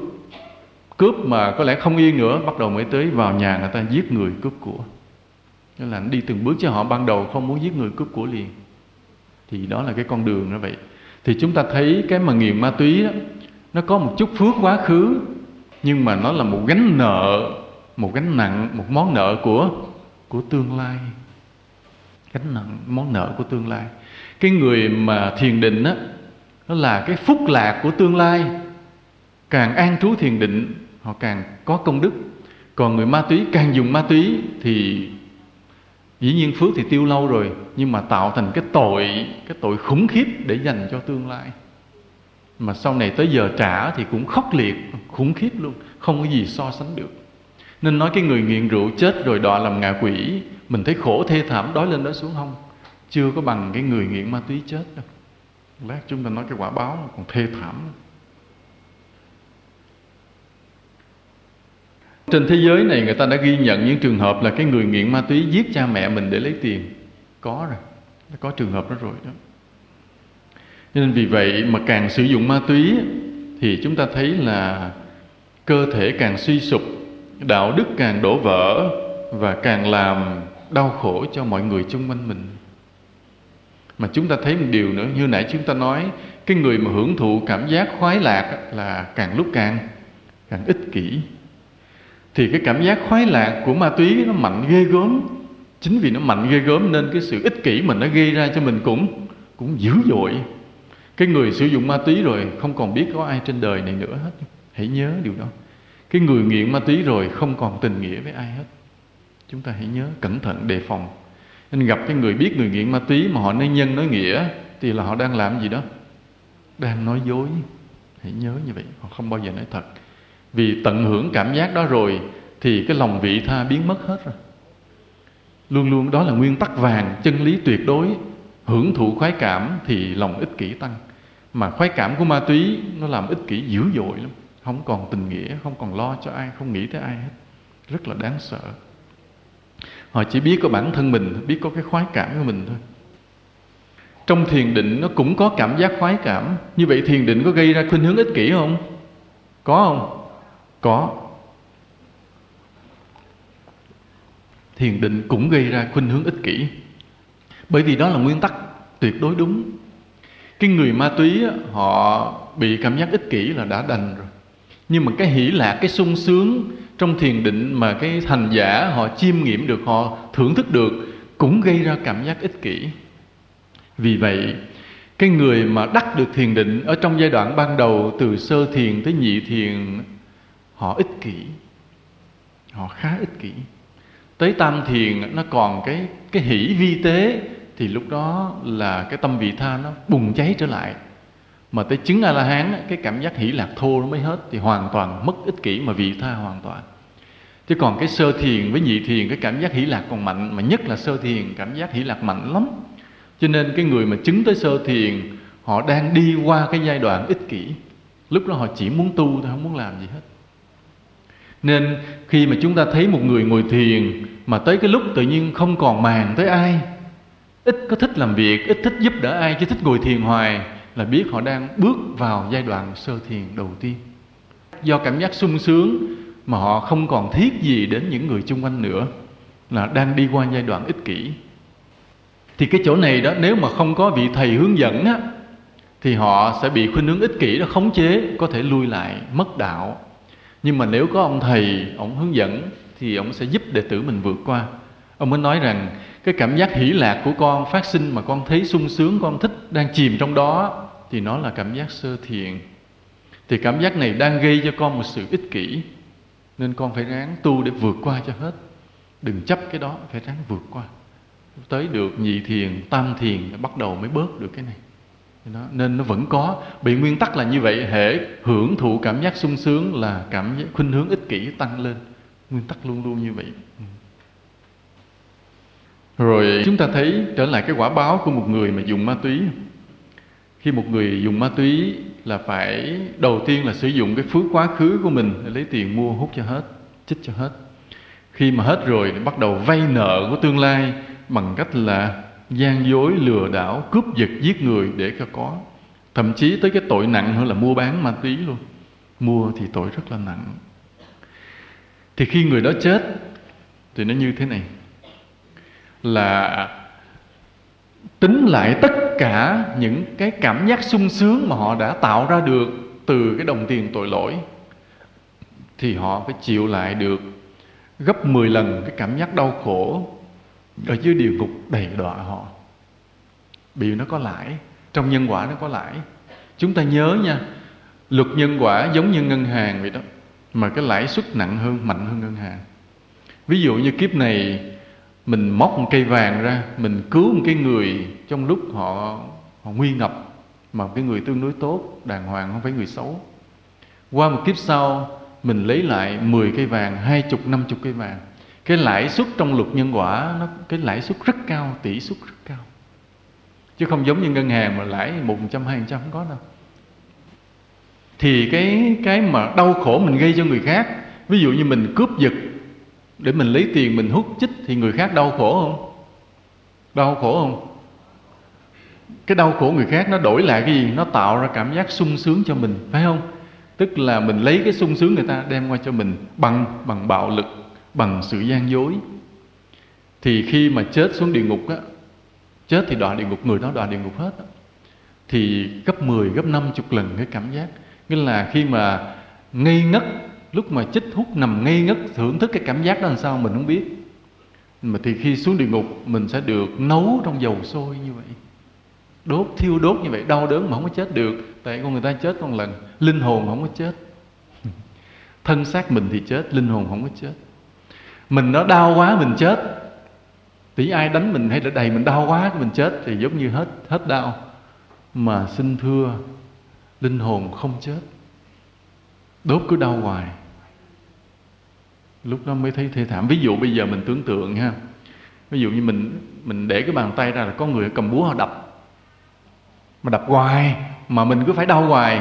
[SPEAKER 1] cướp mà có lẽ không yên nữa bắt đầu mới tới vào nhà người ta giết người cướp của đó là đi từng bước chứ họ ban đầu không muốn giết người cướp của liền thì đó là cái con đường đó vậy thì chúng ta thấy cái mà nghiện ma túy đó nó có một chút phước quá khứ nhưng mà nó là một gánh nợ một gánh nặng một món nợ của của tương lai gánh nặng món nợ của tương lai cái người mà thiền định á nó là cái phúc lạc của tương lai càng an trú thiền định họ càng có công đức còn người ma túy càng dùng ma túy thì dĩ nhiên phước thì tiêu lâu rồi nhưng mà tạo thành cái tội cái tội khủng khiếp để dành cho tương lai mà sau này tới giờ trả thì cũng khốc liệt khủng khiếp luôn không có gì so sánh được nên nói cái người nghiện rượu chết rồi đọa làm ngạ quỷ mình thấy khổ thê thảm đói lên đói xuống không chưa có bằng cái người nghiện ma túy chết đâu lát chúng ta nói cái quả báo còn thê thảm trên thế giới này người ta đã ghi nhận những trường hợp là cái người nghiện ma túy giết cha mẹ mình để lấy tiền có rồi đã có trường hợp đó rồi đó nên vì vậy mà càng sử dụng ma túy thì chúng ta thấy là cơ thể càng suy sụp đạo đức càng đổ vỡ và càng làm đau khổ cho mọi người chung quanh mình mà chúng ta thấy một điều nữa như nãy chúng ta nói cái người mà hưởng thụ cảm giác khoái lạc là càng lúc càng càng ích kỷ thì cái cảm giác khoái lạc của ma túy nó mạnh ghê gớm chính vì nó mạnh ghê gớm nên cái sự ích kỷ mình nó gây ra cho mình cũng cũng dữ dội cái người sử dụng ma túy rồi không còn biết có ai trên đời này nữa hết hãy nhớ điều đó cái người nghiện ma túy rồi không còn tình nghĩa với ai hết chúng ta hãy nhớ cẩn thận đề phòng nên gặp cái người biết người nghiện ma túy mà họ nói nhân nói nghĩa thì là họ đang làm gì đó đang nói dối hãy nhớ như vậy họ không bao giờ nói thật vì tận hưởng cảm giác đó rồi thì cái lòng vị tha biến mất hết rồi luôn luôn đó là nguyên tắc vàng chân lý tuyệt đối hưởng thụ khoái cảm thì lòng ích kỷ tăng mà khoái cảm của ma túy nó làm ích kỷ dữ dội lắm không còn tình nghĩa không còn lo cho ai không nghĩ tới ai hết rất là đáng sợ họ chỉ biết có bản thân mình biết có cái khoái cảm của mình thôi trong thiền định nó cũng có cảm giác khoái cảm như vậy thiền định có gây ra khuynh hướng ích kỷ không có không có thiền định cũng gây ra khuynh hướng ích kỷ bởi vì đó là nguyên tắc tuyệt đối đúng cái người ma túy họ bị cảm giác ích kỷ là đã đành rồi nhưng mà cái hỷ lạc cái sung sướng trong thiền định mà cái thành giả họ chiêm nghiệm được họ thưởng thức được cũng gây ra cảm giác ích kỷ vì vậy cái người mà đắc được thiền định ở trong giai đoạn ban đầu từ sơ thiền tới nhị thiền họ ích kỷ họ khá ích kỷ tới tam thiền nó còn cái cái hỷ vi tế thì lúc đó là cái tâm vị tha nó bùng cháy trở lại mà tới chứng a la hán cái cảm giác hỷ lạc thô nó mới hết thì hoàn toàn mất ích kỷ mà vị tha hoàn toàn chứ còn cái sơ thiền với nhị thiền cái cảm giác hỷ lạc còn mạnh mà nhất là sơ thiền cảm giác hỷ lạc mạnh lắm cho nên cái người mà chứng tới sơ thiền họ đang đi qua cái giai đoạn ích kỷ lúc đó họ chỉ muốn tu thôi không muốn làm gì hết nên khi mà chúng ta thấy một người ngồi thiền mà tới cái lúc tự nhiên không còn màng tới ai ít có thích làm việc ít thích giúp đỡ ai chứ thích ngồi thiền hoài là biết họ đang bước vào giai đoạn sơ thiền đầu tiên do cảm giác sung sướng mà họ không còn thiết gì đến những người chung quanh nữa là đang đi qua giai đoạn ích kỷ thì cái chỗ này đó nếu mà không có vị thầy hướng dẫn á thì họ sẽ bị khuynh hướng ích kỷ đó khống chế có thể lui lại mất đạo nhưng mà nếu có ông thầy ông hướng dẫn thì ông sẽ giúp đệ tử mình vượt qua ông mới nói rằng cái cảm giác hỷ lạc của con phát sinh mà con thấy sung sướng con thích đang chìm trong đó thì nó là cảm giác sơ thiện thì cảm giác này đang gây cho con một sự ích kỷ nên con phải ráng tu để vượt qua cho hết đừng chấp cái đó phải ráng vượt qua tới được nhị thiền tam thiền bắt đầu mới bớt được cái này nên nó vẫn có bị nguyên tắc là như vậy hệ hưởng thụ cảm giác sung sướng là cảm giác khuynh hướng ích kỷ tăng lên nguyên tắc luôn luôn như vậy rồi chúng ta thấy trở lại cái quả báo của một người mà dùng ma túy khi một người dùng ma túy là phải đầu tiên là sử dụng cái phước quá khứ của mình để lấy tiền mua hút cho hết chích cho hết khi mà hết rồi bắt đầu vay nợ của tương lai bằng cách là gian dối lừa đảo cướp giật giết người để cho có thậm chí tới cái tội nặng hơn là mua bán ma túy luôn mua thì tội rất là nặng thì khi người đó chết thì nó như thế này là tính lại tất cả những cái cảm giác sung sướng mà họ đã tạo ra được từ cái đồng tiền tội lỗi thì họ phải chịu lại được gấp 10 lần cái cảm giác đau khổ ở dưới địa ngục đầy đọa họ vì nó có lãi trong nhân quả nó có lãi chúng ta nhớ nha luật nhân quả giống như ngân hàng vậy đó mà cái lãi suất nặng hơn mạnh hơn ngân hàng ví dụ như kiếp này mình móc một cây vàng ra mình cứu một cái người trong lúc họ họ nguy ngập mà cái người tương đối tốt đàng hoàng không phải người xấu qua một kiếp sau mình lấy lại 10 cây vàng hai chục năm chục cây vàng cái lãi suất trong luật nhân quả nó cái lãi suất rất cao tỷ suất rất cao chứ không giống như ngân hàng mà lãi một trăm hai trăm không có đâu thì cái cái mà đau khổ mình gây cho người khác ví dụ như mình cướp giật để mình lấy tiền mình hút chích thì người khác đau khổ không đau khổ không cái đau khổ người khác nó đổi lại cái gì nó tạo ra cảm giác sung sướng cho mình phải không tức là mình lấy cái sung sướng người ta đem qua cho mình bằng bằng bạo lực bằng sự gian dối thì khi mà chết xuống địa ngục á chết thì đọa địa ngục người đó đọa địa ngục hết thì gấp 10, gấp 50 lần cái cảm giác nghĩa là khi mà ngây ngất lúc mà chích hút nằm ngây ngất thưởng thức cái cảm giác đó làm sao mình không biết mà thì khi xuống địa ngục mình sẽ được nấu trong dầu sôi như vậy đốt thiêu đốt như vậy đau đớn mà không có chết được tại con người ta chết con lần linh hồn không có chết <laughs> thân xác mình thì chết linh hồn không có chết mình nó đau quá mình chết tỷ ai đánh mình hay là đầy mình đau quá mình chết thì giống như hết hết đau mà xin thưa linh hồn không chết đốt cứ đau hoài lúc đó mới thấy thê thảm ví dụ bây giờ mình tưởng tượng ha ví dụ như mình mình để cái bàn tay ra là có người cầm búa họ đập mà đập hoài mà mình cứ phải đau hoài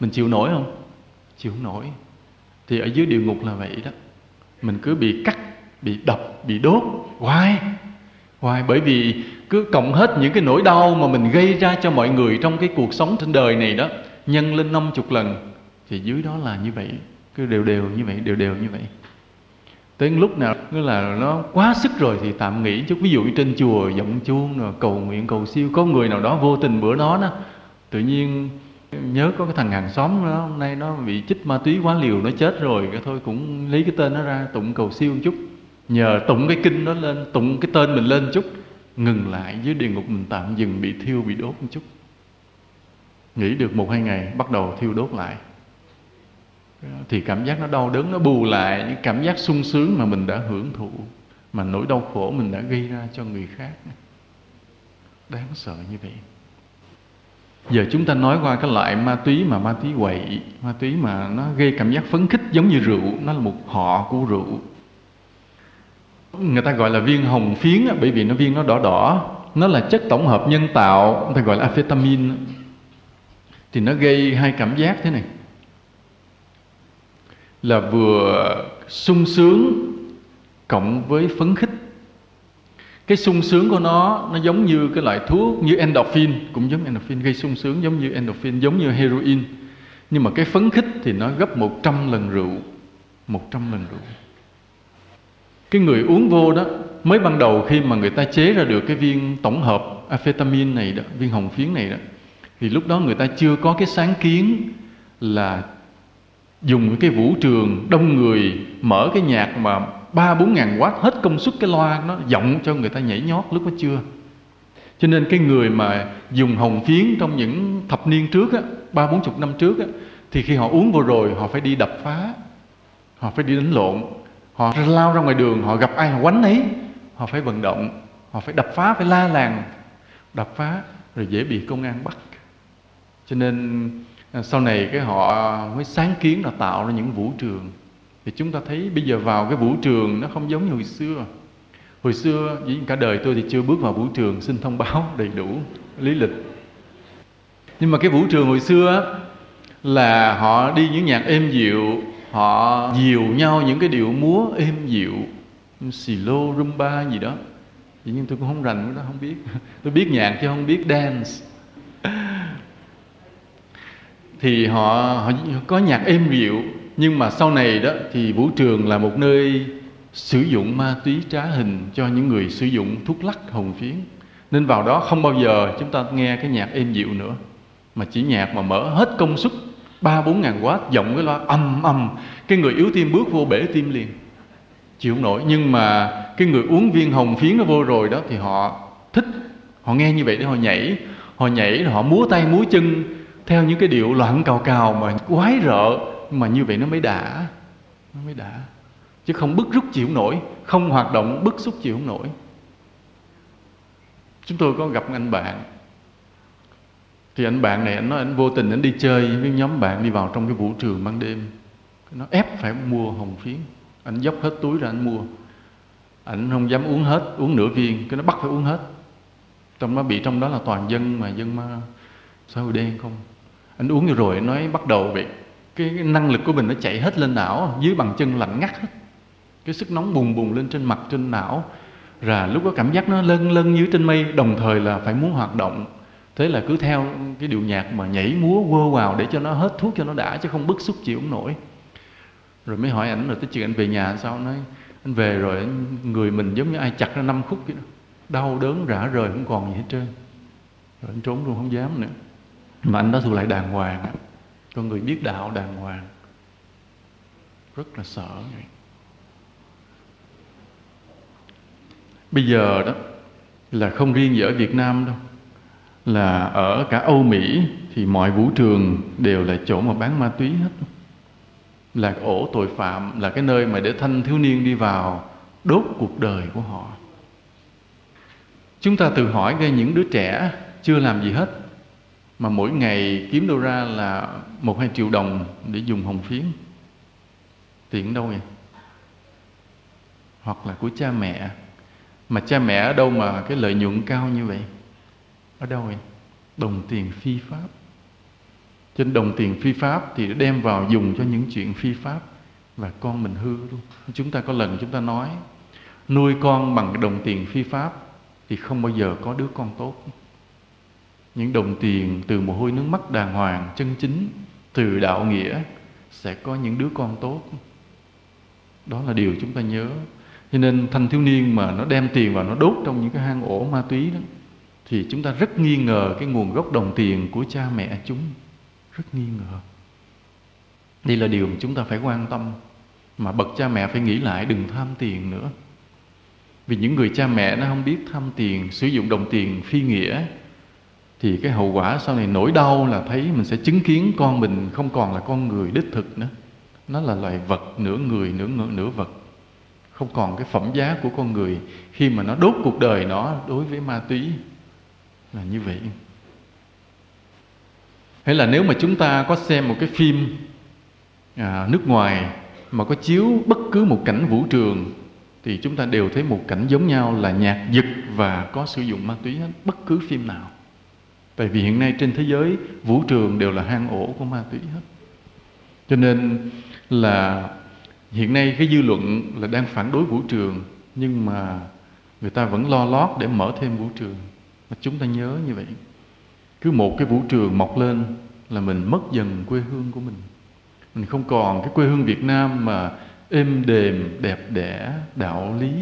[SPEAKER 1] mình chịu nổi không chịu không nổi thì ở dưới địa ngục là vậy đó mình cứ bị cắt bị đập bị đốt hoài hoài bởi vì cứ cộng hết những cái nỗi đau mà mình gây ra cho mọi người trong cái cuộc sống trên đời này đó nhân lên năm chục lần thì dưới đó là như vậy cứ đều đều như vậy đều đều như vậy Đến lúc nào cứ là nó quá sức rồi thì tạm nghỉ chứ ví dụ trên chùa vọng chuông rồi cầu nguyện cầu siêu có người nào đó vô tình bữa đó đó tự nhiên nhớ có cái thằng hàng xóm nó hôm nay nó bị chích ma túy quá liều nó chết rồi cái thôi cũng lấy cái tên nó ra tụng cầu siêu một chút nhờ tụng cái kinh nó lên tụng cái tên mình lên một chút ngừng lại dưới địa ngục mình tạm dừng bị thiêu bị đốt một chút nghĩ được một hai ngày bắt đầu thiêu đốt lại thì cảm giác nó đau đớn nó bù lại những cảm giác sung sướng mà mình đã hưởng thụ mà nỗi đau khổ mình đã gây ra cho người khác đáng sợ như vậy giờ chúng ta nói qua cái loại ma túy mà ma túy quậy ma túy mà nó gây cảm giác phấn khích giống như rượu nó là một họ của rượu người ta gọi là viên hồng phiến bởi vì nó viên nó đỏ đỏ nó là chất tổng hợp nhân tạo người ta gọi là amphetamine thì nó gây hai cảm giác thế này là vừa sung sướng cộng với phấn khích cái sung sướng của nó nó giống như cái loại thuốc như endorphin cũng giống endorphin gây sung sướng giống như endorphin giống như heroin nhưng mà cái phấn khích thì nó gấp 100 lần rượu 100 lần rượu cái người uống vô đó mới ban đầu khi mà người ta chế ra được cái viên tổng hợp amphetamine này đó viên hồng phiến này đó thì lúc đó người ta chưa có cái sáng kiến là dùng cái vũ trường đông người mở cái nhạc mà ba bốn ngàn watt hết công suất cái loa nó giọng cho người ta nhảy nhót lúc đó chưa cho nên cái người mà dùng hồng phiến trong những thập niên trước á ba bốn chục năm trước á thì khi họ uống vô rồi họ phải đi đập phá họ phải đi đánh lộn họ lao ra ngoài đường họ gặp ai họ quánh ấy họ phải vận động họ phải đập phá phải la làng đập phá rồi dễ bị công an bắt cho nên À, sau này cái họ mới sáng kiến là tạo ra những vũ trường thì chúng ta thấy bây giờ vào cái vũ trường nó không giống như hồi xưa hồi xưa với cả đời tôi thì chưa bước vào vũ trường xin thông báo <laughs> đầy đủ lý lịch nhưng mà cái vũ trường hồi xưa là họ đi những nhạc êm dịu họ dìu nhau những cái điệu múa êm dịu xì lô rumba gì đó nhưng tôi cũng không rành cái đó không biết <laughs> tôi biết nhạc chứ không biết dance thì họ, họ có nhạc êm dịu nhưng mà sau này đó thì vũ trường là một nơi sử dụng ma túy trá hình cho những người sử dụng thuốc lắc hồng phiến nên vào đó không bao giờ chúng ta nghe cái nhạc êm dịu nữa mà chỉ nhạc mà mở hết công suất ba bốn ngàn watt giọng cái loa âm âm cái người yếu tim bước vô bể tim liền chịu không nổi nhưng mà cái người uống viên hồng phiến nó vô rồi đó thì họ thích họ nghe như vậy để họ nhảy họ nhảy rồi họ múa tay múa chân theo những cái điệu loạn cào cào mà quái rợ mà như vậy nó mới đã nó mới đã chứ không bức rút chịu nổi không hoạt động bức xúc chịu nổi chúng tôi có gặp anh bạn thì anh bạn này anh nói anh vô tình anh đi chơi với nhóm bạn đi vào trong cái vũ trường ban đêm nó ép phải mua hồng phiến anh dốc hết túi ra anh mua anh không dám uống hết uống nửa viên cái nó bắt phải uống hết trong nó bị trong đó là toàn dân mà dân ma xã hội đen không anh uống rồi nói bắt đầu bị cái, cái năng lực của mình nó chạy hết lên não dưới bàn chân lạnh ngắt hết cái sức nóng bùng bùng lên trên mặt trên não là lúc có cảm giác nó lân lân dưới trên mây đồng thời là phải muốn hoạt động thế là cứ theo cái điệu nhạc mà nhảy múa quơ vào để cho nó hết thuốc cho nó đã chứ không bức xúc chịu không nổi rồi mới hỏi ảnh rồi tới chuyện anh về nhà sao nói anh về rồi người mình giống như ai chặt ra năm khúc vậy đó đau đớn rã rời không còn gì hết trơn rồi anh trốn luôn không dám nữa mà anh đó thuộc lại đàng hoàng con người biết đạo đàng hoàng rất là sợ bây giờ đó là không riêng gì ở Việt Nam đâu là ở cả Âu Mỹ thì mọi vũ trường đều là chỗ mà bán ma túy hết là ổ tội phạm là cái nơi mà để thanh thiếu niên đi vào đốt cuộc đời của họ chúng ta tự hỏi về những đứa trẻ chưa làm gì hết mà mỗi ngày kiếm đâu ra là một hai triệu đồng để dùng hồng phiến tiền đâu vậy hoặc là của cha mẹ mà cha mẹ ở đâu mà cái lợi nhuận cao như vậy ở đâu vậy đồng tiền phi pháp trên đồng tiền phi pháp thì đem vào dùng cho những chuyện phi pháp và con mình hư luôn chúng ta có lần chúng ta nói nuôi con bằng đồng tiền phi pháp thì không bao giờ có đứa con tốt những đồng tiền từ mồ hôi nước mắt đàng hoàng chân chính từ đạo nghĩa sẽ có những đứa con tốt đó là điều chúng ta nhớ cho nên thanh thiếu niên mà nó đem tiền và nó đốt trong những cái hang ổ ma túy đó thì chúng ta rất nghi ngờ cái nguồn gốc đồng tiền của cha mẹ chúng rất nghi ngờ đây là điều mà chúng ta phải quan tâm mà bậc cha mẹ phải nghĩ lại đừng tham tiền nữa vì những người cha mẹ nó không biết tham tiền sử dụng đồng tiền phi nghĩa thì cái hậu quả sau này nỗi đau là thấy mình sẽ chứng kiến con mình không còn là con người đích thực nữa nó là loài vật nửa người nửa nửa vật không còn cái phẩm giá của con người khi mà nó đốt cuộc đời nó đối với ma túy là như vậy hay là nếu mà chúng ta có xem một cái phim à, nước ngoài mà có chiếu bất cứ một cảnh vũ trường thì chúng ta đều thấy một cảnh giống nhau là nhạc giật và có sử dụng ma túy hết bất cứ phim nào Tại vì hiện nay trên thế giới vũ trường đều là hang ổ của ma túy hết. Cho nên là hiện nay cái dư luận là đang phản đối vũ trường nhưng mà người ta vẫn lo lót để mở thêm vũ trường. Mà chúng ta nhớ như vậy. Cứ một cái vũ trường mọc lên là mình mất dần quê hương của mình. Mình không còn cái quê hương Việt Nam mà êm đềm, đẹp đẽ, đạo lý,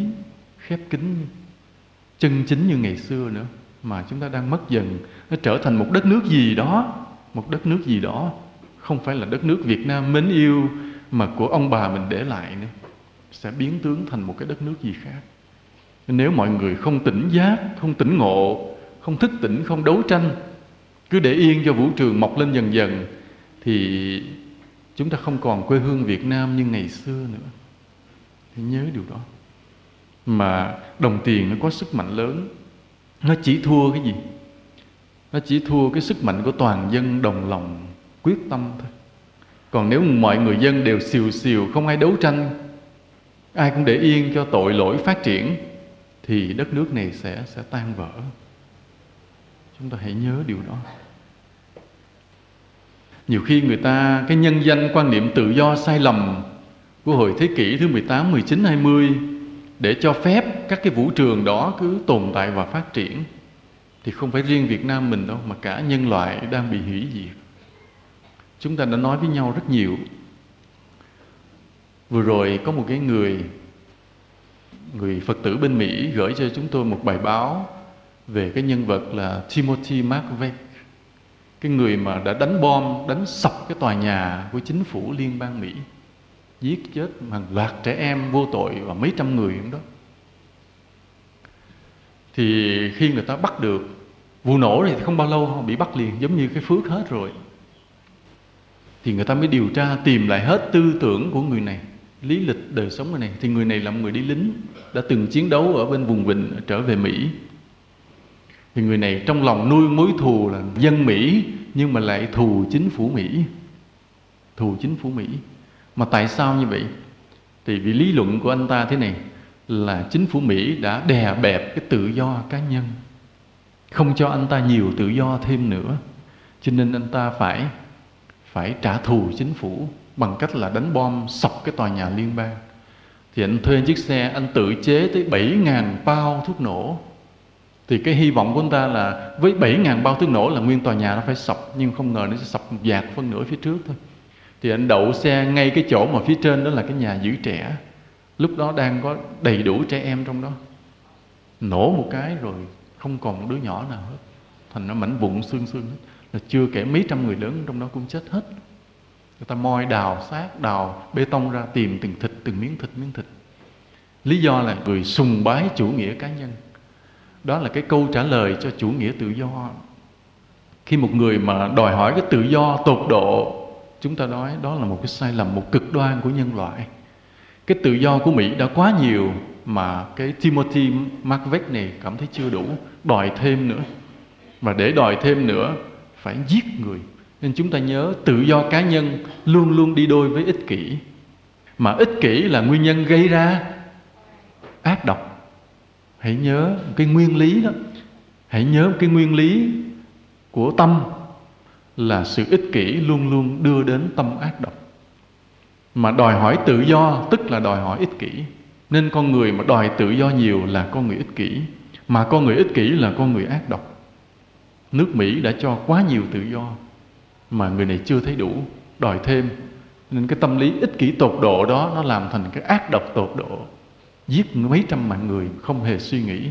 [SPEAKER 1] khép kín, chân chính như ngày xưa nữa mà chúng ta đang mất dần nó trở thành một đất nước gì đó một đất nước gì đó không phải là đất nước Việt Nam mến yêu mà của ông bà mình để lại nữa sẽ biến tướng thành một cái đất nước gì khác nếu mọi người không tỉnh giác không tỉnh ngộ không thức tỉnh không đấu tranh cứ để yên cho vũ trường mọc lên dần dần thì chúng ta không còn quê hương Việt Nam như ngày xưa nữa thì nhớ điều đó mà đồng tiền nó có sức mạnh lớn nó chỉ thua cái gì nó chỉ thua cái sức mạnh của toàn dân đồng lòng quyết tâm thôi còn nếu mọi người dân đều xìu xìu không ai đấu tranh ai cũng để yên cho tội lỗi phát triển thì đất nước này sẽ sẽ tan vỡ chúng ta hãy nhớ điều đó nhiều khi người ta cái nhân danh quan niệm tự do sai lầm của hồi thế kỷ thứ 18, 19, 20 để cho phép các cái vũ trường đó cứ tồn tại và phát triển thì không phải riêng Việt Nam mình đâu mà cả nhân loại đang bị hủy diệt. Chúng ta đã nói với nhau rất nhiều. Vừa rồi có một cái người người Phật tử bên Mỹ gửi cho chúng tôi một bài báo về cái nhân vật là Timothy McVeigh cái người mà đã đánh bom đánh sập cái tòa nhà của chính phủ liên bang Mỹ giết chết hàng loạt trẻ em vô tội và mấy trăm người cũng đó thì khi người ta bắt được vụ nổ thì không bao lâu họ bị bắt liền giống như cái phước hết rồi thì người ta mới điều tra tìm lại hết tư tưởng của người này lý lịch đời sống người này thì người này là một người đi lính đã từng chiến đấu ở bên vùng vịnh trở về mỹ thì người này trong lòng nuôi mối thù là dân mỹ nhưng mà lại thù chính phủ mỹ thù chính phủ mỹ mà tại sao như vậy? Thì vì lý luận của anh ta thế này là chính phủ Mỹ đã đè bẹp cái tự do cá nhân không cho anh ta nhiều tự do thêm nữa cho nên anh ta phải phải trả thù chính phủ bằng cách là đánh bom sập cái tòa nhà liên bang thì anh thuê chiếc xe anh tự chế tới 7.000 bao thuốc nổ thì cái hy vọng của anh ta là với 7.000 bao thuốc nổ là nguyên tòa nhà nó phải sập nhưng không ngờ nó sẽ sập dạt phân nửa phía trước thôi thì anh đậu xe ngay cái chỗ mà phía trên đó là cái nhà giữ trẻ lúc đó đang có đầy đủ trẻ em trong đó nổ một cái rồi không còn một đứa nhỏ nào hết thành nó mảnh vụn xương xương hết là chưa kể mấy trăm người lớn trong đó cũng chết hết người ta moi đào xác đào bê tông ra tìm từng thịt từng miếng thịt miếng thịt lý do là người sùng bái chủ nghĩa cá nhân đó là cái câu trả lời cho chủ nghĩa tự do khi một người mà đòi hỏi cái tự do tột độ chúng ta nói đó là một cái sai lầm một cực đoan của nhân loại cái tự do của mỹ đã quá nhiều mà cái timothy mcveigh này cảm thấy chưa đủ đòi thêm nữa và để đòi thêm nữa phải giết người nên chúng ta nhớ tự do cá nhân luôn luôn đi đôi với ích kỷ mà ích kỷ là nguyên nhân gây ra ác độc hãy nhớ cái nguyên lý đó hãy nhớ cái nguyên lý của tâm là sự ích kỷ luôn luôn đưa đến tâm ác độc mà đòi hỏi tự do tức là đòi hỏi ích kỷ nên con người mà đòi tự do nhiều là con người ích kỷ mà con người ích kỷ là con người ác độc nước mỹ đã cho quá nhiều tự do mà người này chưa thấy đủ đòi thêm nên cái tâm lý ích kỷ tột độ đó nó làm thành cái ác độc tột độ giết mấy trăm mạng người không hề suy nghĩ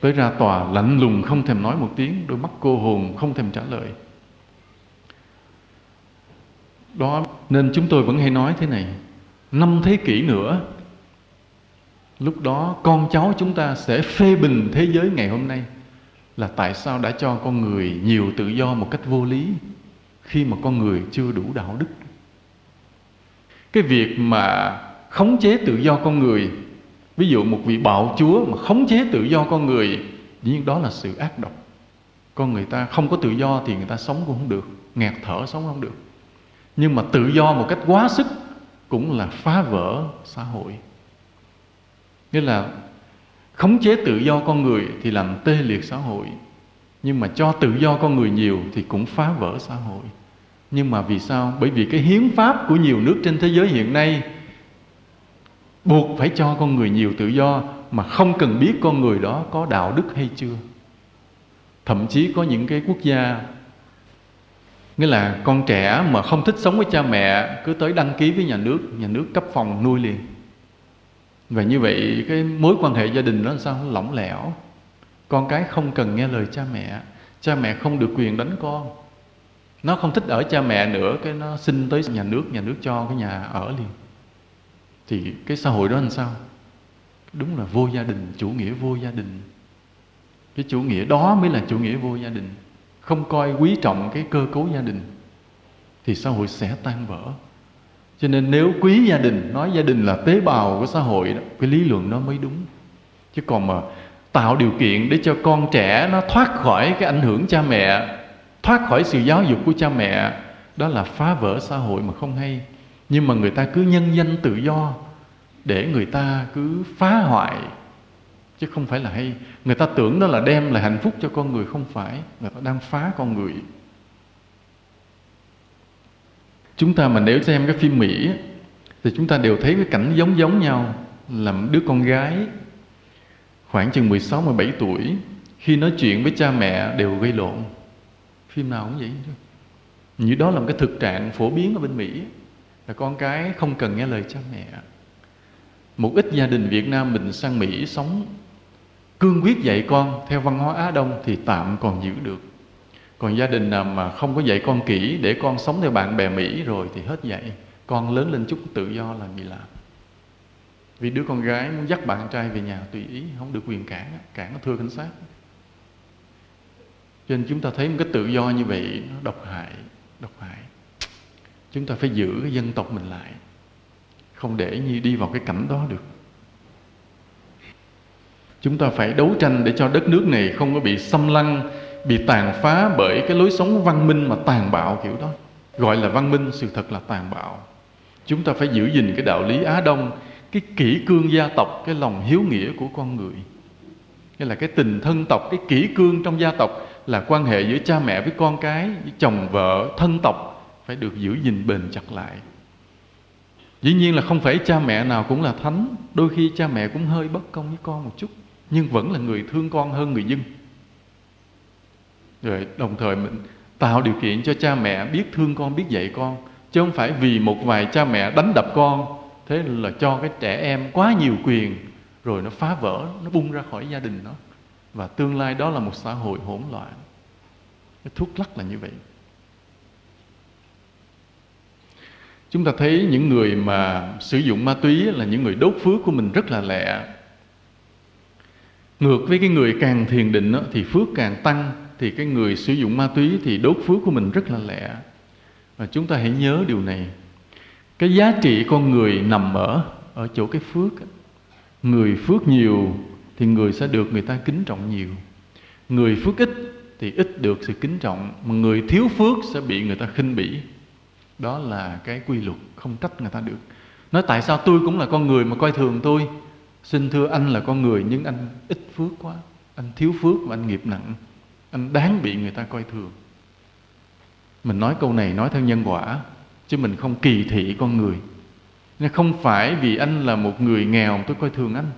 [SPEAKER 1] tới ra tòa lạnh lùng không thèm nói một tiếng đôi mắt cô hồn không thèm trả lời đó nên chúng tôi vẫn hay nói thế này năm thế kỷ nữa lúc đó con cháu chúng ta sẽ phê bình thế giới ngày hôm nay là tại sao đã cho con người nhiều tự do một cách vô lý khi mà con người chưa đủ đạo đức cái việc mà khống chế tự do con người ví dụ một vị bạo chúa mà khống chế tự do con người dĩ nhiên đó là sự ác độc con người ta không có tự do thì người ta sống cũng không được nghẹt thở sống không được nhưng mà tự do một cách quá sức cũng là phá vỡ xã hội nghĩa là khống chế tự do con người thì làm tê liệt xã hội nhưng mà cho tự do con người nhiều thì cũng phá vỡ xã hội nhưng mà vì sao bởi vì cái hiến pháp của nhiều nước trên thế giới hiện nay buộc phải cho con người nhiều tự do mà không cần biết con người đó có đạo đức hay chưa thậm chí có những cái quốc gia nghĩa là con trẻ mà không thích sống với cha mẹ cứ tới đăng ký với nhà nước nhà nước cấp phòng nuôi liền và như vậy cái mối quan hệ gia đình đó làm sao lỏng lẻo con cái không cần nghe lời cha mẹ cha mẹ không được quyền đánh con nó không thích ở cha mẹ nữa cái nó xin tới nhà nước nhà nước cho cái nhà ở liền thì cái xã hội đó làm sao đúng là vô gia đình chủ nghĩa vô gia đình cái chủ nghĩa đó mới là chủ nghĩa vô gia đình không coi quý trọng cái cơ cấu gia đình thì xã hội sẽ tan vỡ cho nên nếu quý gia đình nói gia đình là tế bào của xã hội đó, cái lý luận nó mới đúng chứ còn mà tạo điều kiện để cho con trẻ nó thoát khỏi cái ảnh hưởng cha mẹ thoát khỏi sự giáo dục của cha mẹ đó là phá vỡ xã hội mà không hay nhưng mà người ta cứ nhân danh tự do để người ta cứ phá hoại chứ không phải là hay người ta tưởng đó là đem lại hạnh phúc cho con người không phải người ta đang phá con người chúng ta mà nếu xem cái phim mỹ thì chúng ta đều thấy cái cảnh giống giống nhau là đứa con gái khoảng chừng 16 17 tuổi khi nói chuyện với cha mẹ đều gây lộn phim nào cũng vậy như đó là một cái thực trạng phổ biến ở bên mỹ là con cái không cần nghe lời cha mẹ một ít gia đình việt nam mình sang mỹ sống cương quyết dạy con theo văn hóa Á Đông thì tạm còn giữ được còn gia đình nào mà không có dạy con kỹ để con sống theo bạn bè Mỹ rồi thì hết dạy con lớn lên chút tự do là bị làm vì đứa con gái muốn dắt bạn trai về nhà tùy ý không được quyền cản cản nó thưa cảnh sát cho nên chúng ta thấy một cái tự do như vậy nó độc hại độc hại chúng ta phải giữ cái dân tộc mình lại không để như đi vào cái cảnh đó được chúng ta phải đấu tranh để cho đất nước này không có bị xâm lăng bị tàn phá bởi cái lối sống văn minh mà tàn bạo kiểu đó gọi là văn minh sự thật là tàn bạo chúng ta phải giữ gìn cái đạo lý á đông cái kỷ cương gia tộc cái lòng hiếu nghĩa của con người nghĩa là cái tình thân tộc cái kỷ cương trong gia tộc là quan hệ giữa cha mẹ với con cái với chồng vợ thân tộc phải được giữ gìn bền chặt lại dĩ nhiên là không phải cha mẹ nào cũng là thánh đôi khi cha mẹ cũng hơi bất công với con một chút nhưng vẫn là người thương con hơn người dân rồi đồng thời mình tạo điều kiện cho cha mẹ biết thương con biết dạy con chứ không phải vì một vài cha mẹ đánh đập con thế là cho cái trẻ em quá nhiều quyền rồi nó phá vỡ nó bung ra khỏi gia đình nó và tương lai đó là một xã hội hỗn loạn cái thuốc lắc là như vậy chúng ta thấy những người mà sử dụng ma túy là những người đốt phước của mình rất là lẹ ngược với cái người càng thiền định đó, thì phước càng tăng thì cái người sử dụng ma túy thì đốt phước của mình rất là lẹ và chúng ta hãy nhớ điều này cái giá trị con người nằm ở ở chỗ cái phước người phước nhiều thì người sẽ được người ta kính trọng nhiều người phước ít thì ít được sự kính trọng mà người thiếu phước sẽ bị người ta khinh bỉ đó là cái quy luật không trách người ta được nói tại sao tôi cũng là con người mà coi thường tôi Xin thưa anh là con người nhưng anh ít phước quá Anh thiếu phước và anh nghiệp nặng Anh đáng bị người ta coi thường Mình nói câu này nói theo nhân quả Chứ mình không kỳ thị con người Nên Không phải vì anh là một người nghèo tôi coi thường anh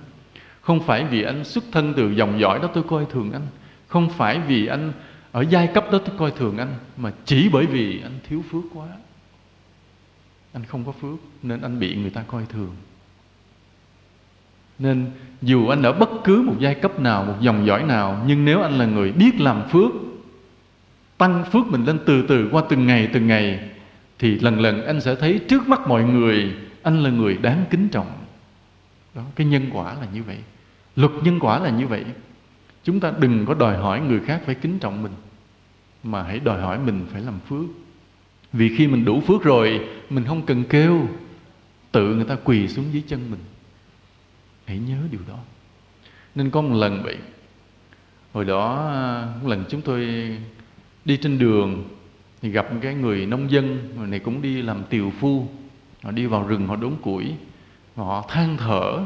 [SPEAKER 1] Không phải vì anh xuất thân từ dòng dõi đó tôi coi thường anh Không phải vì anh ở giai cấp đó tôi coi thường anh Mà chỉ bởi vì anh thiếu phước quá Anh không có phước nên anh bị người ta coi thường nên dù anh ở bất cứ một giai cấp nào một dòng dõi nào nhưng nếu anh là người biết làm phước tăng phước mình lên từ từ qua từng ngày từng ngày thì lần lần anh sẽ thấy trước mắt mọi người anh là người đáng kính trọng đó cái nhân quả là như vậy luật nhân quả là như vậy chúng ta đừng có đòi hỏi người khác phải kính trọng mình mà hãy đòi hỏi mình phải làm phước vì khi mình đủ phước rồi mình không cần kêu tự người ta quỳ xuống dưới chân mình Hãy nhớ điều đó. Nên có một lần bị Hồi đó, một lần chúng tôi đi trên đường thì gặp cái người nông dân người này cũng đi làm tiều phu họ đi vào rừng họ đốn củi họ than thở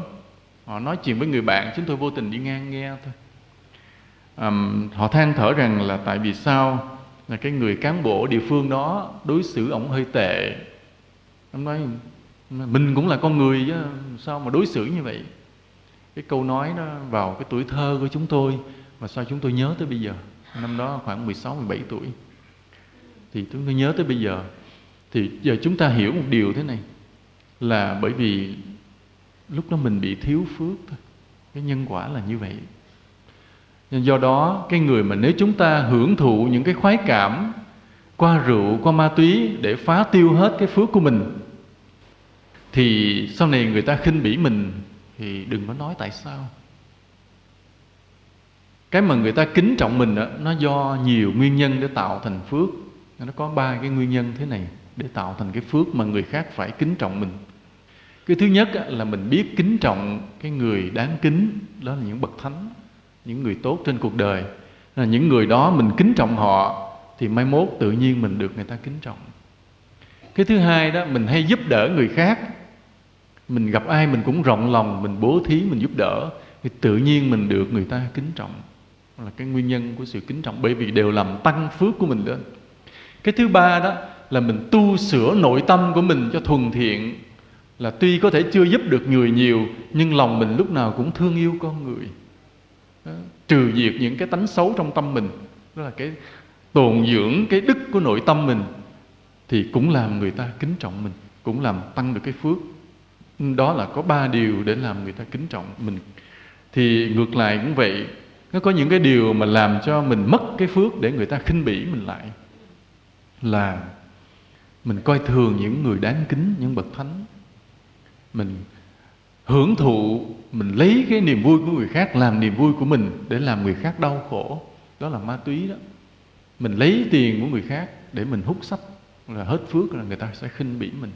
[SPEAKER 1] họ nói chuyện với người bạn chúng tôi vô tình đi ngang nghe thôi um, họ than thở rằng là tại vì sao là cái người cán bộ địa phương đó đối xử ổng hơi tệ ông nói mình cũng là con người chứ sao mà đối xử như vậy cái câu nói đó vào cái tuổi thơ của chúng tôi mà sao chúng tôi nhớ tới bây giờ năm đó khoảng 16 17 tuổi thì chúng tôi nhớ tới bây giờ thì giờ chúng ta hiểu một điều thế này là bởi vì lúc đó mình bị thiếu phước thôi cái nhân quả là như vậy nên do đó cái người mà nếu chúng ta hưởng thụ những cái khoái cảm qua rượu qua ma túy để phá tiêu hết cái phước của mình thì sau này người ta khinh bỉ mình thì đừng có nói tại sao cái mà người ta kính trọng mình đó, nó do nhiều nguyên nhân để tạo thành phước nó có ba cái nguyên nhân thế này để tạo thành cái phước mà người khác phải kính trọng mình cái thứ nhất là mình biết kính trọng cái người đáng kính đó là những bậc thánh những người tốt trên cuộc đời là những người đó mình kính trọng họ thì mai mốt tự nhiên mình được người ta kính trọng cái thứ hai đó mình hay giúp đỡ người khác mình gặp ai mình cũng rộng lòng mình bố thí mình giúp đỡ thì tự nhiên mình được người ta kính trọng là cái nguyên nhân của sự kính trọng bởi vì đều làm tăng phước của mình lên cái thứ ba đó là mình tu sửa nội tâm của mình cho thuần thiện là tuy có thể chưa giúp được người nhiều nhưng lòng mình lúc nào cũng thương yêu con người đó. trừ diệt những cái tánh xấu trong tâm mình đó là cái tồn dưỡng cái đức của nội tâm mình thì cũng làm người ta kính trọng mình cũng làm tăng được cái phước đó là có ba điều để làm người ta kính trọng mình thì ngược lại cũng vậy nó có những cái điều mà làm cho mình mất cái phước để người ta khinh bỉ mình lại là mình coi thường những người đáng kính những bậc thánh mình hưởng thụ mình lấy cái niềm vui của người khác làm niềm vui của mình để làm người khác đau khổ đó là ma túy đó mình lấy tiền của người khác để mình hút sách là hết phước là người ta sẽ khinh bỉ mình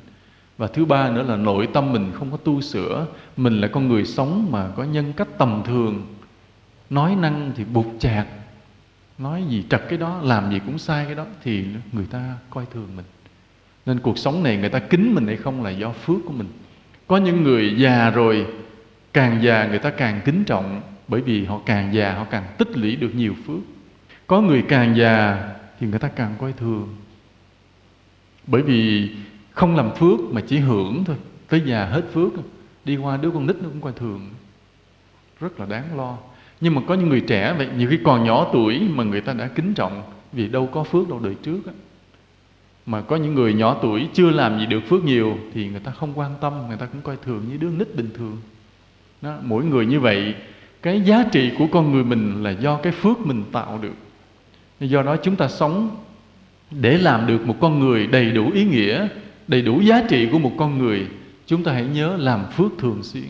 [SPEAKER 1] và thứ ba nữa là nội tâm mình không có tu sửa mình là con người sống mà có nhân cách tầm thường nói năng thì bục chạc nói gì trật cái đó làm gì cũng sai cái đó thì người ta coi thường mình nên cuộc sống này người ta kính mình hay không là do phước của mình có những người già rồi càng già người ta càng kính trọng bởi vì họ càng già họ càng tích lũy được nhiều phước có người càng già thì người ta càng coi thường bởi vì không làm phước mà chỉ hưởng thôi tới già hết phước đi qua đứa con nít nó cũng coi thường rất là đáng lo nhưng mà có những người trẻ vậy nhiều khi còn nhỏ tuổi mà người ta đã kính trọng vì đâu có phước đâu đời trước á mà có những người nhỏ tuổi chưa làm gì được phước nhiều thì người ta không quan tâm người ta cũng coi thường như đứa nít bình thường đó, mỗi người như vậy cái giá trị của con người mình là do cái phước mình tạo được do đó chúng ta sống để làm được một con người đầy đủ ý nghĩa đầy đủ giá trị của một con người chúng ta hãy nhớ làm phước thường xuyên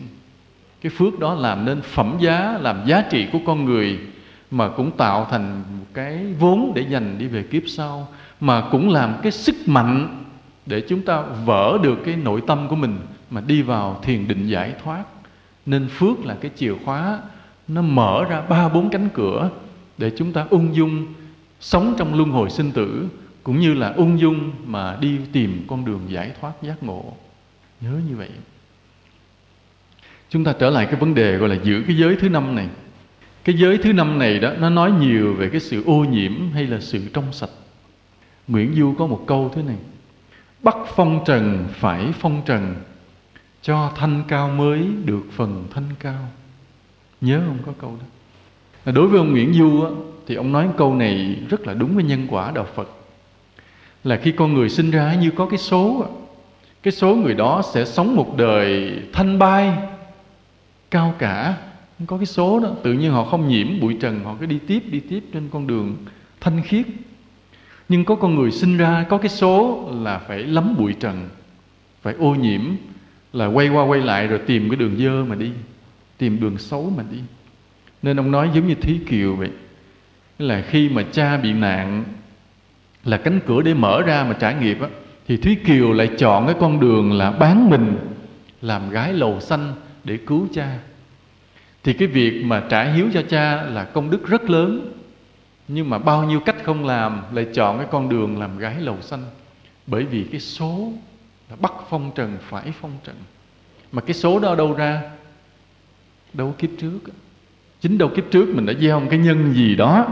[SPEAKER 1] cái phước đó làm nên phẩm giá làm giá trị của con người mà cũng tạo thành một cái vốn để dành đi về kiếp sau mà cũng làm cái sức mạnh để chúng ta vỡ được cái nội tâm của mình mà đi vào thiền định giải thoát nên phước là cái chìa khóa nó mở ra ba bốn cánh cửa để chúng ta ung dung sống trong luân hồi sinh tử cũng như là ung dung mà đi tìm con đường giải thoát giác ngộ nhớ như vậy chúng ta trở lại cái vấn đề gọi là giữ cái giới thứ năm này cái giới thứ năm này đó nó nói nhiều về cái sự ô nhiễm hay là sự trong sạch nguyễn du có một câu thế này bắt phong trần phải phong trần cho thanh cao mới được phần thanh cao nhớ không có câu đó đối với ông nguyễn du á, thì ông nói câu này rất là đúng với nhân quả đạo phật là khi con người sinh ra như có cái số cái số người đó sẽ sống một đời thanh bay cao cả có cái số đó tự nhiên họ không nhiễm bụi trần họ cứ đi tiếp đi tiếp trên con đường thanh khiết nhưng có con người sinh ra có cái số là phải lắm bụi trần phải ô nhiễm là quay qua quay lại rồi tìm cái đường dơ mà đi tìm đường xấu mà đi nên ông nói giống như thí kiều vậy là khi mà cha bị nạn là cánh cửa để mở ra mà trải nghiệm á, thì Thúy Kiều lại chọn cái con đường là bán mình làm gái lầu xanh để cứu cha. Thì cái việc mà trả hiếu cho cha là công đức rất lớn nhưng mà bao nhiêu cách không làm lại chọn cái con đường làm gái lầu xanh bởi vì cái số là bắt phong trần phải phong trần mà cái số đó đâu ra đâu kiếp trước chính đâu kiếp trước mình đã gieo một cái nhân gì đó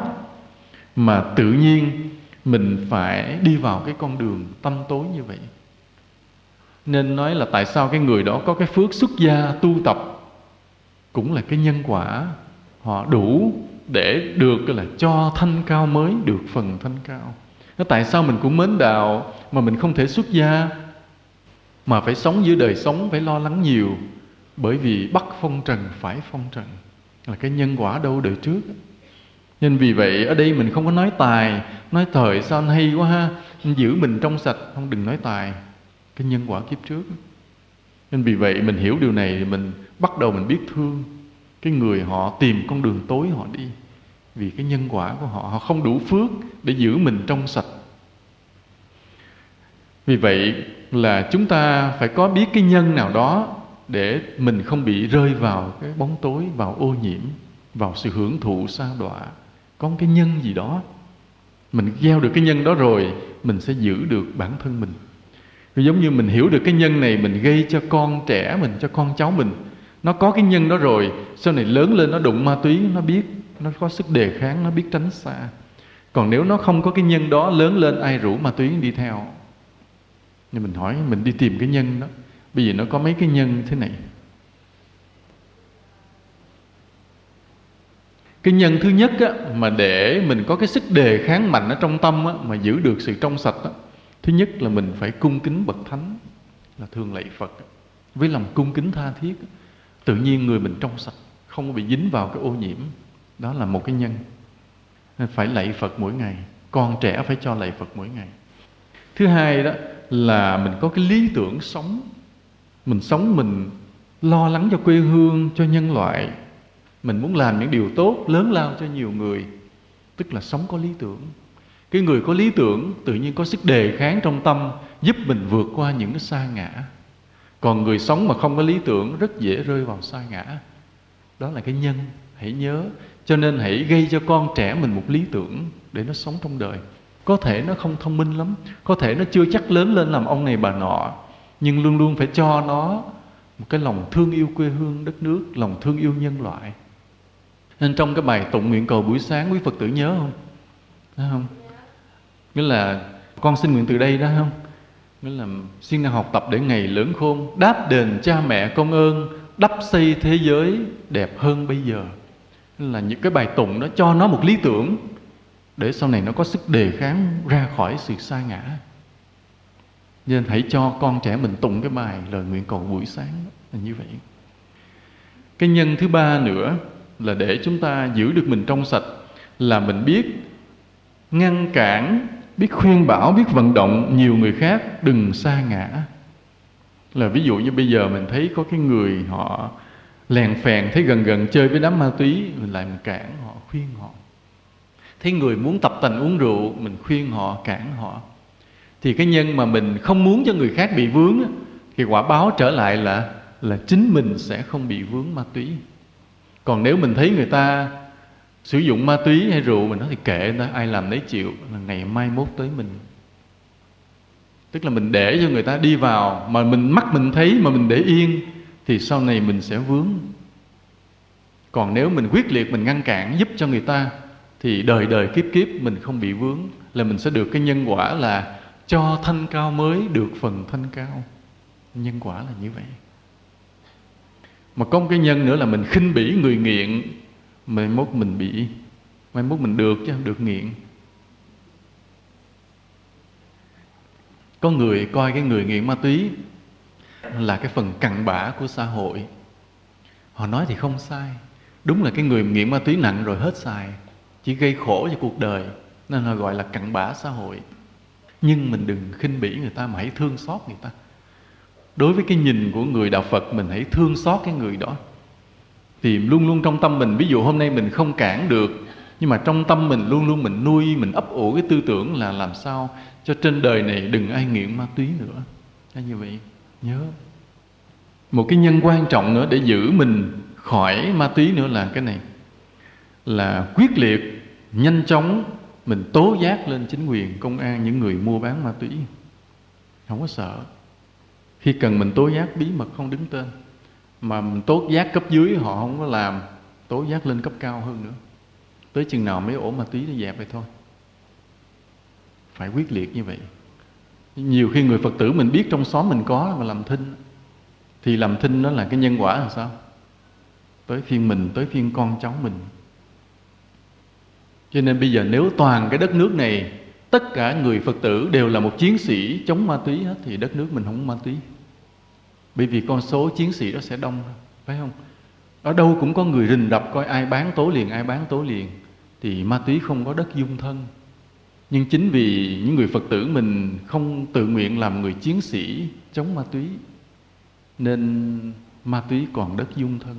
[SPEAKER 1] mà tự nhiên mình phải đi vào cái con đường tâm tối như vậy nên nói là tại sao cái người đó có cái phước xuất gia tu tập cũng là cái nhân quả họ đủ để được là cho thanh cao mới được phần thanh cao nó tại sao mình cũng mến đạo mà mình không thể xuất gia mà phải sống giữa đời sống phải lo lắng nhiều bởi vì bắt phong trần phải phong trần là cái nhân quả đâu đời trước nên vì vậy ở đây mình không có nói tài nói thời sao anh hay quá ha anh giữ mình trong sạch không đừng nói tài cái nhân quả kiếp trước nên vì vậy mình hiểu điều này thì mình bắt đầu mình biết thương cái người họ tìm con đường tối họ đi vì cái nhân quả của họ họ không đủ phước để giữ mình trong sạch vì vậy là chúng ta phải có biết cái nhân nào đó để mình không bị rơi vào cái bóng tối vào ô nhiễm vào sự hưởng thụ xa đọa có cái nhân gì đó mình gieo được cái nhân đó rồi mình sẽ giữ được bản thân mình giống như mình hiểu được cái nhân này mình gây cho con trẻ mình cho con cháu mình nó có cái nhân đó rồi sau này lớn lên nó đụng ma túy nó biết nó có sức đề kháng nó biết tránh xa còn nếu nó không có cái nhân đó lớn lên ai rủ ma túy đi theo Nhưng mình hỏi mình đi tìm cái nhân đó bây giờ nó có mấy cái nhân thế này cái nhân thứ nhất á, mà để mình có cái sức đề kháng mạnh ở trong tâm á, mà giữ được sự trong sạch á, thứ nhất là mình phải cung kính bậc thánh là thường lạy phật với lòng cung kính tha thiết tự nhiên người mình trong sạch không bị dính vào cái ô nhiễm đó là một cái nhân nên phải lạy phật mỗi ngày con trẻ phải cho lạy phật mỗi ngày thứ hai đó là mình có cái lý tưởng sống mình sống mình lo lắng cho quê hương cho nhân loại mình muốn làm những điều tốt lớn lao cho nhiều người tức là sống có lý tưởng cái người có lý tưởng tự nhiên có sức đề kháng trong tâm giúp mình vượt qua những cái sa ngã còn người sống mà không có lý tưởng rất dễ rơi vào sa ngã đó là cái nhân hãy nhớ cho nên hãy gây cho con trẻ mình một lý tưởng để nó sống trong đời có thể nó không thông minh lắm có thể nó chưa chắc lớn lên làm ông này bà nọ nhưng luôn luôn phải cho nó một cái lòng thương yêu quê hương đất nước lòng thương yêu nhân loại nên trong cái bài tụng nguyện cầu buổi sáng quý phật tử nhớ không Đấy không nghĩa là con xin nguyện từ đây đó không nghĩa là xin năng học tập để ngày lớn khôn đáp đền cha mẹ công ơn đắp xây thế giới đẹp hơn bây giờ nghĩa là những cái bài tụng đó cho nó một lý tưởng để sau này nó có sức đề kháng ra khỏi sự sa ngã nên hãy cho con trẻ mình tụng cái bài lời nguyện cầu buổi sáng là như vậy cái nhân thứ ba nữa là để chúng ta giữ được mình trong sạch là mình biết ngăn cản biết khuyên bảo biết vận động nhiều người khác đừng xa ngã là ví dụ như bây giờ mình thấy có cái người họ lèn phèn thấy gần gần chơi với đám ma túy mình lại mình cản họ khuyên họ thấy người muốn tập tành uống rượu mình khuyên họ cản họ thì cái nhân mà mình không muốn cho người khác bị vướng thì quả báo trở lại là là chính mình sẽ không bị vướng ma túy còn nếu mình thấy người ta sử dụng ma túy hay rượu mình nói thì kệ người ta ai làm nấy chịu là ngày mai mốt tới mình tức là mình để cho người ta đi vào mà mình mắt mình thấy mà mình để yên thì sau này mình sẽ vướng còn nếu mình quyết liệt mình ngăn cản giúp cho người ta thì đời đời kiếp kiếp mình không bị vướng là mình sẽ được cái nhân quả là cho thanh cao mới được phần thanh cao nhân quả là như vậy mà có một cái nhân nữa là mình khinh bỉ người nghiện mai mốt mình bị mai mốt mình được chứ được nghiện có người coi cái người nghiện ma túy là cái phần cặn bã của xã hội họ nói thì không sai đúng là cái người nghiện ma túy nặng rồi hết xài chỉ gây khổ cho cuộc đời nên họ gọi là cặn bã xã hội nhưng mình đừng khinh bỉ người ta mà hãy thương xót người ta đối với cái nhìn của người đạo phật mình hãy thương xót cái người đó thì luôn luôn trong tâm mình ví dụ hôm nay mình không cản được nhưng mà trong tâm mình luôn luôn mình nuôi mình ấp ủ cái tư tưởng là làm sao cho trên đời này đừng ai nghiện ma túy nữa là như vậy nhớ một cái nhân quan trọng nữa để giữ mình khỏi ma túy nữa là cái này là quyết liệt nhanh chóng mình tố giác lên chính quyền công an những người mua bán ma túy không có sợ khi cần mình tố giác bí mật không đứng tên mà mình tố giác cấp dưới họ không có làm tố giác lên cấp cao hơn nữa tới chừng nào mới ổn mà tí nó dẹp vậy thôi phải quyết liệt như vậy nhiều khi người phật tử mình biết trong xóm mình có mà làm thinh thì làm thinh nó là cái nhân quả là sao tới phiên mình tới phiên con cháu mình cho nên bây giờ nếu toàn cái đất nước này tất cả người phật tử đều là một chiến sĩ chống ma túy hết thì đất nước mình không ma túy bởi vì con số chiến sĩ đó sẽ đông phải không ở đâu cũng có người rình rập coi ai bán tố liền ai bán tố liền thì ma túy không có đất dung thân nhưng chính vì những người phật tử mình không tự nguyện làm người chiến sĩ chống ma túy nên ma túy còn đất dung thân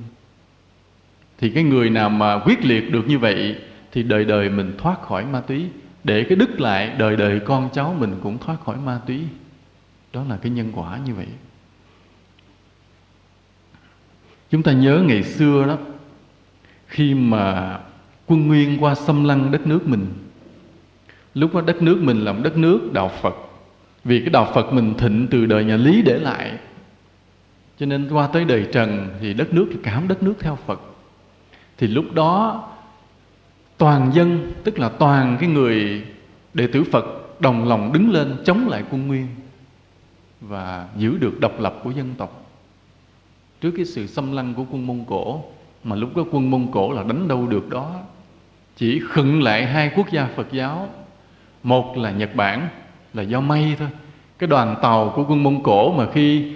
[SPEAKER 1] thì cái người nào mà quyết liệt được như vậy thì đời đời mình thoát khỏi ma túy để cái đức lại đời đời con cháu mình cũng thoát khỏi ma túy đó là cái nhân quả như vậy chúng ta nhớ ngày xưa đó khi mà quân nguyên qua xâm lăng đất nước mình lúc đó đất nước mình là một đất nước đạo phật vì cái đạo phật mình thịnh từ đời nhà lý để lại cho nên qua tới đời trần thì đất nước cảm đất nước theo phật thì lúc đó toàn dân tức là toàn cái người đệ tử Phật đồng lòng đứng lên chống lại quân Nguyên và giữ được độc lập của dân tộc trước cái sự xâm lăng của quân Mông Cổ mà lúc đó quân Mông Cổ là đánh đâu được đó chỉ khựng lại hai quốc gia Phật giáo một là Nhật Bản là do may thôi cái đoàn tàu của quân Mông Cổ mà khi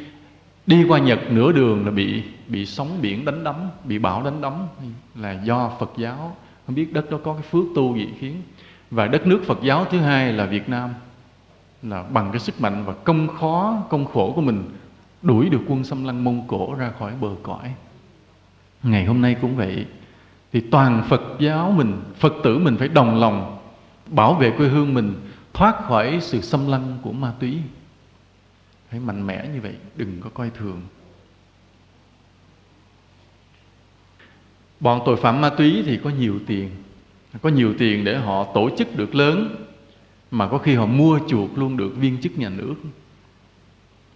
[SPEAKER 1] đi qua Nhật nửa đường là bị bị sóng biển đánh đấm bị bão đánh đấm là do Phật giáo không biết đất đó có cái phước tu gì khiến và đất nước Phật giáo thứ hai là Việt Nam là bằng cái sức mạnh và công khó công khổ của mình đuổi được quân xâm lăng Mông Cổ ra khỏi bờ cõi ngày hôm nay cũng vậy thì toàn Phật giáo mình Phật tử mình phải đồng lòng bảo vệ quê hương mình thoát khỏi sự xâm lăng của ma túy phải mạnh mẽ như vậy đừng có coi thường bọn tội phạm ma túy thì có nhiều tiền có nhiều tiền để họ tổ chức được lớn mà có khi họ mua chuộc luôn được viên chức nhà nước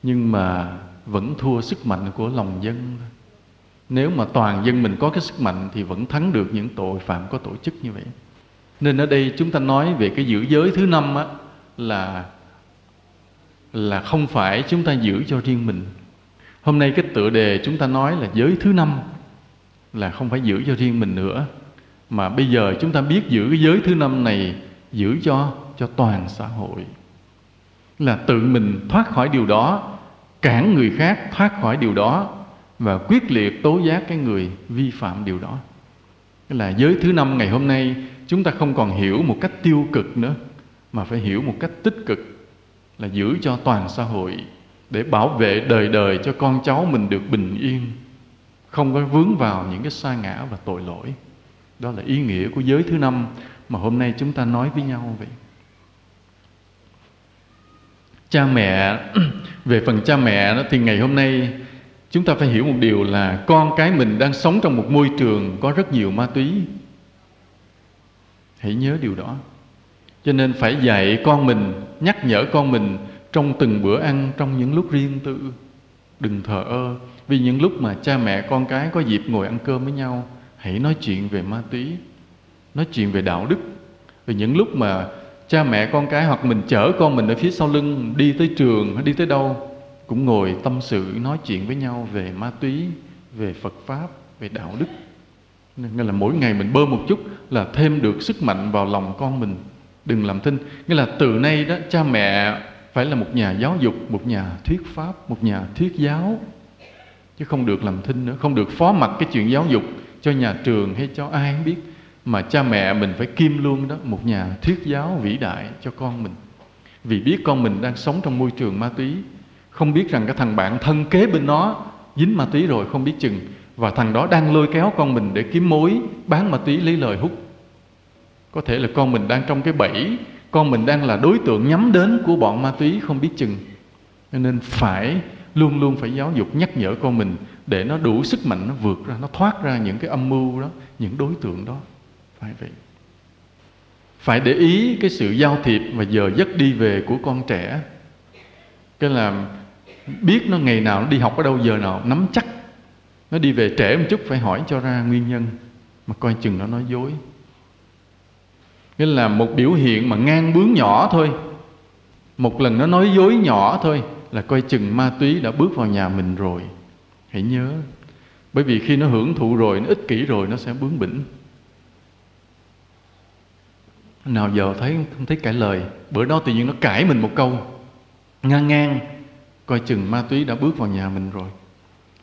[SPEAKER 1] nhưng mà vẫn thua sức mạnh của lòng dân nếu mà toàn dân mình có cái sức mạnh thì vẫn thắng được những tội phạm có tổ chức như vậy nên ở đây chúng ta nói về cái giữ giới thứ năm á, là là không phải chúng ta giữ cho riêng mình hôm nay cái tựa đề chúng ta nói là giới thứ năm là không phải giữ cho riêng mình nữa mà bây giờ chúng ta biết giữ cái giới thứ năm này giữ cho cho toàn xã hội là tự mình thoát khỏi điều đó cản người khác thoát khỏi điều đó và quyết liệt tố giác cái người vi phạm điều đó là giới thứ năm ngày hôm nay chúng ta không còn hiểu một cách tiêu cực nữa mà phải hiểu một cách tích cực là giữ cho toàn xã hội để bảo vệ đời đời cho con cháu mình được bình yên không có vướng vào những cái sa ngã và tội lỗi đó là ý nghĩa của giới thứ năm mà hôm nay chúng ta nói với nhau vậy cha mẹ <clears throat> về phần cha mẹ đó thì ngày hôm nay chúng ta phải hiểu một điều là con cái mình đang sống trong một môi trường có rất nhiều ma túy hãy nhớ điều đó cho nên phải dạy con mình nhắc nhở con mình trong từng bữa ăn trong những lúc riêng tư đừng thờ ơ vì những lúc mà cha mẹ con cái có dịp ngồi ăn cơm với nhau hãy nói chuyện về ma túy nói chuyện về đạo đức vì những lúc mà cha mẹ con cái hoặc mình chở con mình ở phía sau lưng đi tới trường hay đi tới đâu cũng ngồi tâm sự nói chuyện với nhau về ma túy về phật pháp về đạo đức nghĩa là mỗi ngày mình bơm một chút là thêm được sức mạnh vào lòng con mình đừng làm thinh nghĩa là từ nay đó cha mẹ phải là một nhà giáo dục một nhà thuyết pháp một nhà thuyết giáo chứ không được làm thinh nữa không được phó mặc cái chuyện giáo dục cho nhà trường hay cho ai không biết mà cha mẹ mình phải kim luôn đó một nhà thuyết giáo vĩ đại cho con mình vì biết con mình đang sống trong môi trường ma túy không biết rằng cái thằng bạn thân kế bên nó dính ma túy rồi không biết chừng và thằng đó đang lôi kéo con mình để kiếm mối bán ma túy lấy lời hút có thể là con mình đang trong cái bẫy con mình đang là đối tượng nhắm đến của bọn ma túy không biết chừng nên phải luôn luôn phải giáo dục nhắc nhở con mình để nó đủ sức mạnh nó vượt ra nó thoát ra những cái âm mưu đó những đối tượng đó phải vậy phải để ý cái sự giao thiệp và giờ giấc đi về của con trẻ cái là biết nó ngày nào nó đi học ở đâu giờ nào nắm chắc nó đi về trễ một chút phải hỏi cho ra nguyên nhân mà coi chừng nó nói dối nghĩa là một biểu hiện mà ngang bướng nhỏ thôi một lần nó nói dối nhỏ thôi là coi chừng ma túy đã bước vào nhà mình rồi hãy nhớ bởi vì khi nó hưởng thụ rồi nó ích kỷ rồi nó sẽ bướng bỉnh nào giờ thấy không thấy cãi lời bữa đó tự nhiên nó cãi mình một câu ngang ngang coi chừng ma túy đã bước vào nhà mình rồi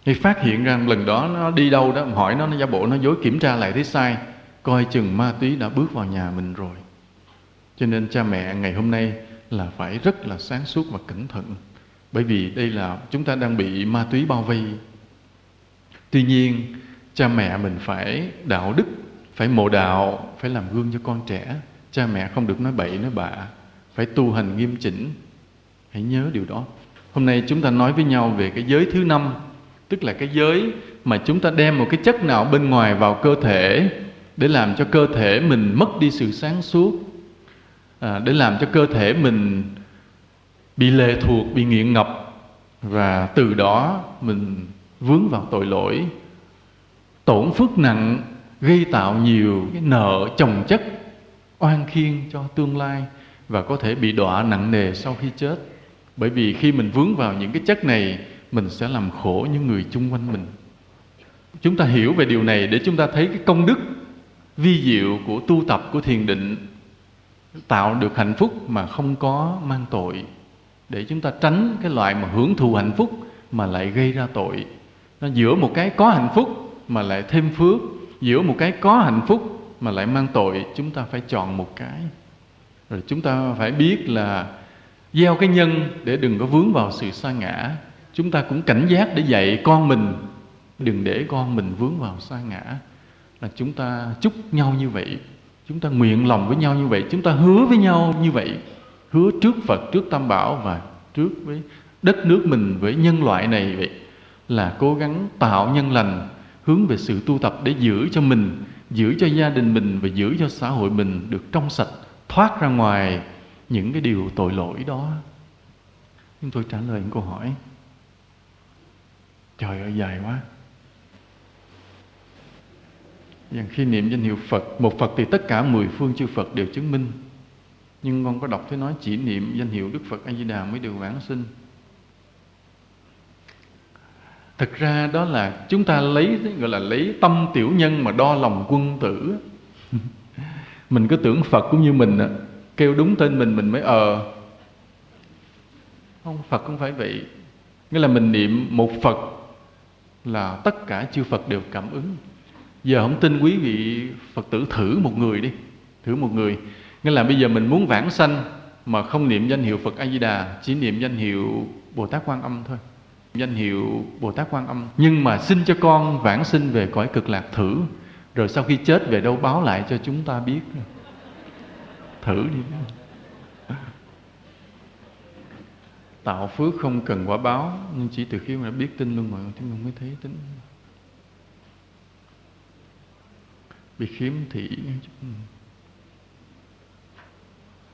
[SPEAKER 1] thì phát hiện ra lần đó nó đi đâu đó hỏi nó nó giả bộ nó dối kiểm tra lại thấy sai coi chừng ma túy đã bước vào nhà mình rồi cho nên cha mẹ ngày hôm nay là phải rất là sáng suốt và cẩn thận bởi vì đây là chúng ta đang bị ma túy bao vây tuy nhiên cha mẹ mình phải đạo đức phải mộ đạo phải làm gương cho con trẻ cha mẹ không được nói bậy nói bạ phải tu hành nghiêm chỉnh hãy nhớ điều đó hôm nay chúng ta nói với nhau về cái giới thứ năm tức là cái giới mà chúng ta đem một cái chất nào bên ngoài vào cơ thể để làm cho cơ thể mình mất đi sự sáng suốt à, để làm cho cơ thể mình bị lệ thuộc bị nghiện ngập và từ đó mình vướng vào tội lỗi tổn phước nặng gây tạo nhiều cái nợ chồng chất oan khiên cho tương lai và có thể bị đọa nặng nề sau khi chết bởi vì khi mình vướng vào những cái chất này mình sẽ làm khổ những người chung quanh mình chúng ta hiểu về điều này để chúng ta thấy cái công đức vi diệu của tu tập của thiền định tạo được hạnh phúc mà không có mang tội để chúng ta tránh cái loại mà hưởng thụ hạnh phúc mà lại gây ra tội nó giữa một cái có hạnh phúc mà lại thêm phước giữa một cái có hạnh phúc mà lại mang tội chúng ta phải chọn một cái rồi chúng ta phải biết là gieo cái nhân để đừng có vướng vào sự sa ngã chúng ta cũng cảnh giác để dạy con mình đừng để con mình vướng vào sa ngã là chúng ta chúc nhau như vậy chúng ta nguyện lòng với nhau như vậy chúng ta hứa với nhau như vậy hứa trước phật trước tam bảo và trước với đất nước mình với nhân loại này vậy là cố gắng tạo nhân lành hướng về sự tu tập để giữ cho mình giữ cho gia đình mình và giữ cho xã hội mình được trong sạch thoát ra ngoài những cái điều tội lỗi đó nhưng tôi trả lời một câu hỏi trời ơi dài quá rằng khi niệm danh hiệu Phật một Phật thì tất cả mười phương chư Phật đều chứng minh nhưng con có đọc thế nói chỉ niệm danh hiệu Đức Phật A Di Đà mới được vãng sinh thực ra đó là chúng ta lấy gọi là lấy tâm tiểu nhân mà đo lòng quân tử <laughs> mình cứ tưởng Phật cũng như mình à, kêu đúng tên mình mình mới ờ không Phật không phải vậy nghĩa là mình niệm một Phật là tất cả chư Phật đều cảm ứng giờ không tin quý vị phật tử thử một người đi thử một người nghĩa là bây giờ mình muốn vãng sanh mà không niệm danh hiệu phật a di đà chỉ niệm danh hiệu bồ tát quan âm thôi danh hiệu bồ tát quan âm nhưng mà xin cho con vãng sinh về cõi cực lạc thử rồi sau khi chết về đâu báo lại cho chúng ta biết thử đi tạo phước không cần quả báo nhưng chỉ từ khi mà biết tin luôn mọi người thì mới thấy tính bị khiếm thị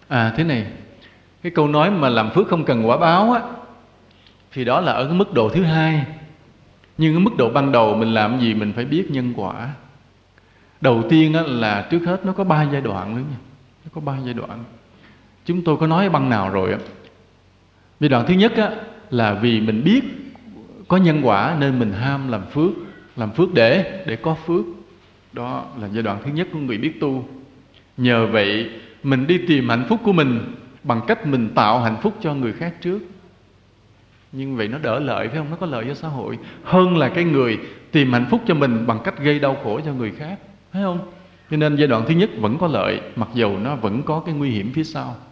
[SPEAKER 1] à thế này cái câu nói mà làm phước không cần quả báo á thì đó là ở cái mức độ thứ hai nhưng cái mức độ ban đầu mình làm gì mình phải biết nhân quả đầu tiên á, là trước hết nó có ba giai đoạn nữa nha nó có ba giai đoạn chúng tôi có nói băng nào rồi á giai đoạn thứ nhất á, là vì mình biết có nhân quả nên mình ham làm phước làm phước để để có phước đó là giai đoạn thứ nhất của người biết tu nhờ vậy mình đi tìm hạnh phúc của mình bằng cách mình tạo hạnh phúc cho người khác trước nhưng vậy nó đỡ lợi phải không nó có lợi cho xã hội hơn là cái người tìm hạnh phúc cho mình bằng cách gây đau khổ cho người khác phải không cho nên giai đoạn thứ nhất vẫn có lợi mặc dù nó vẫn có cái nguy hiểm phía sau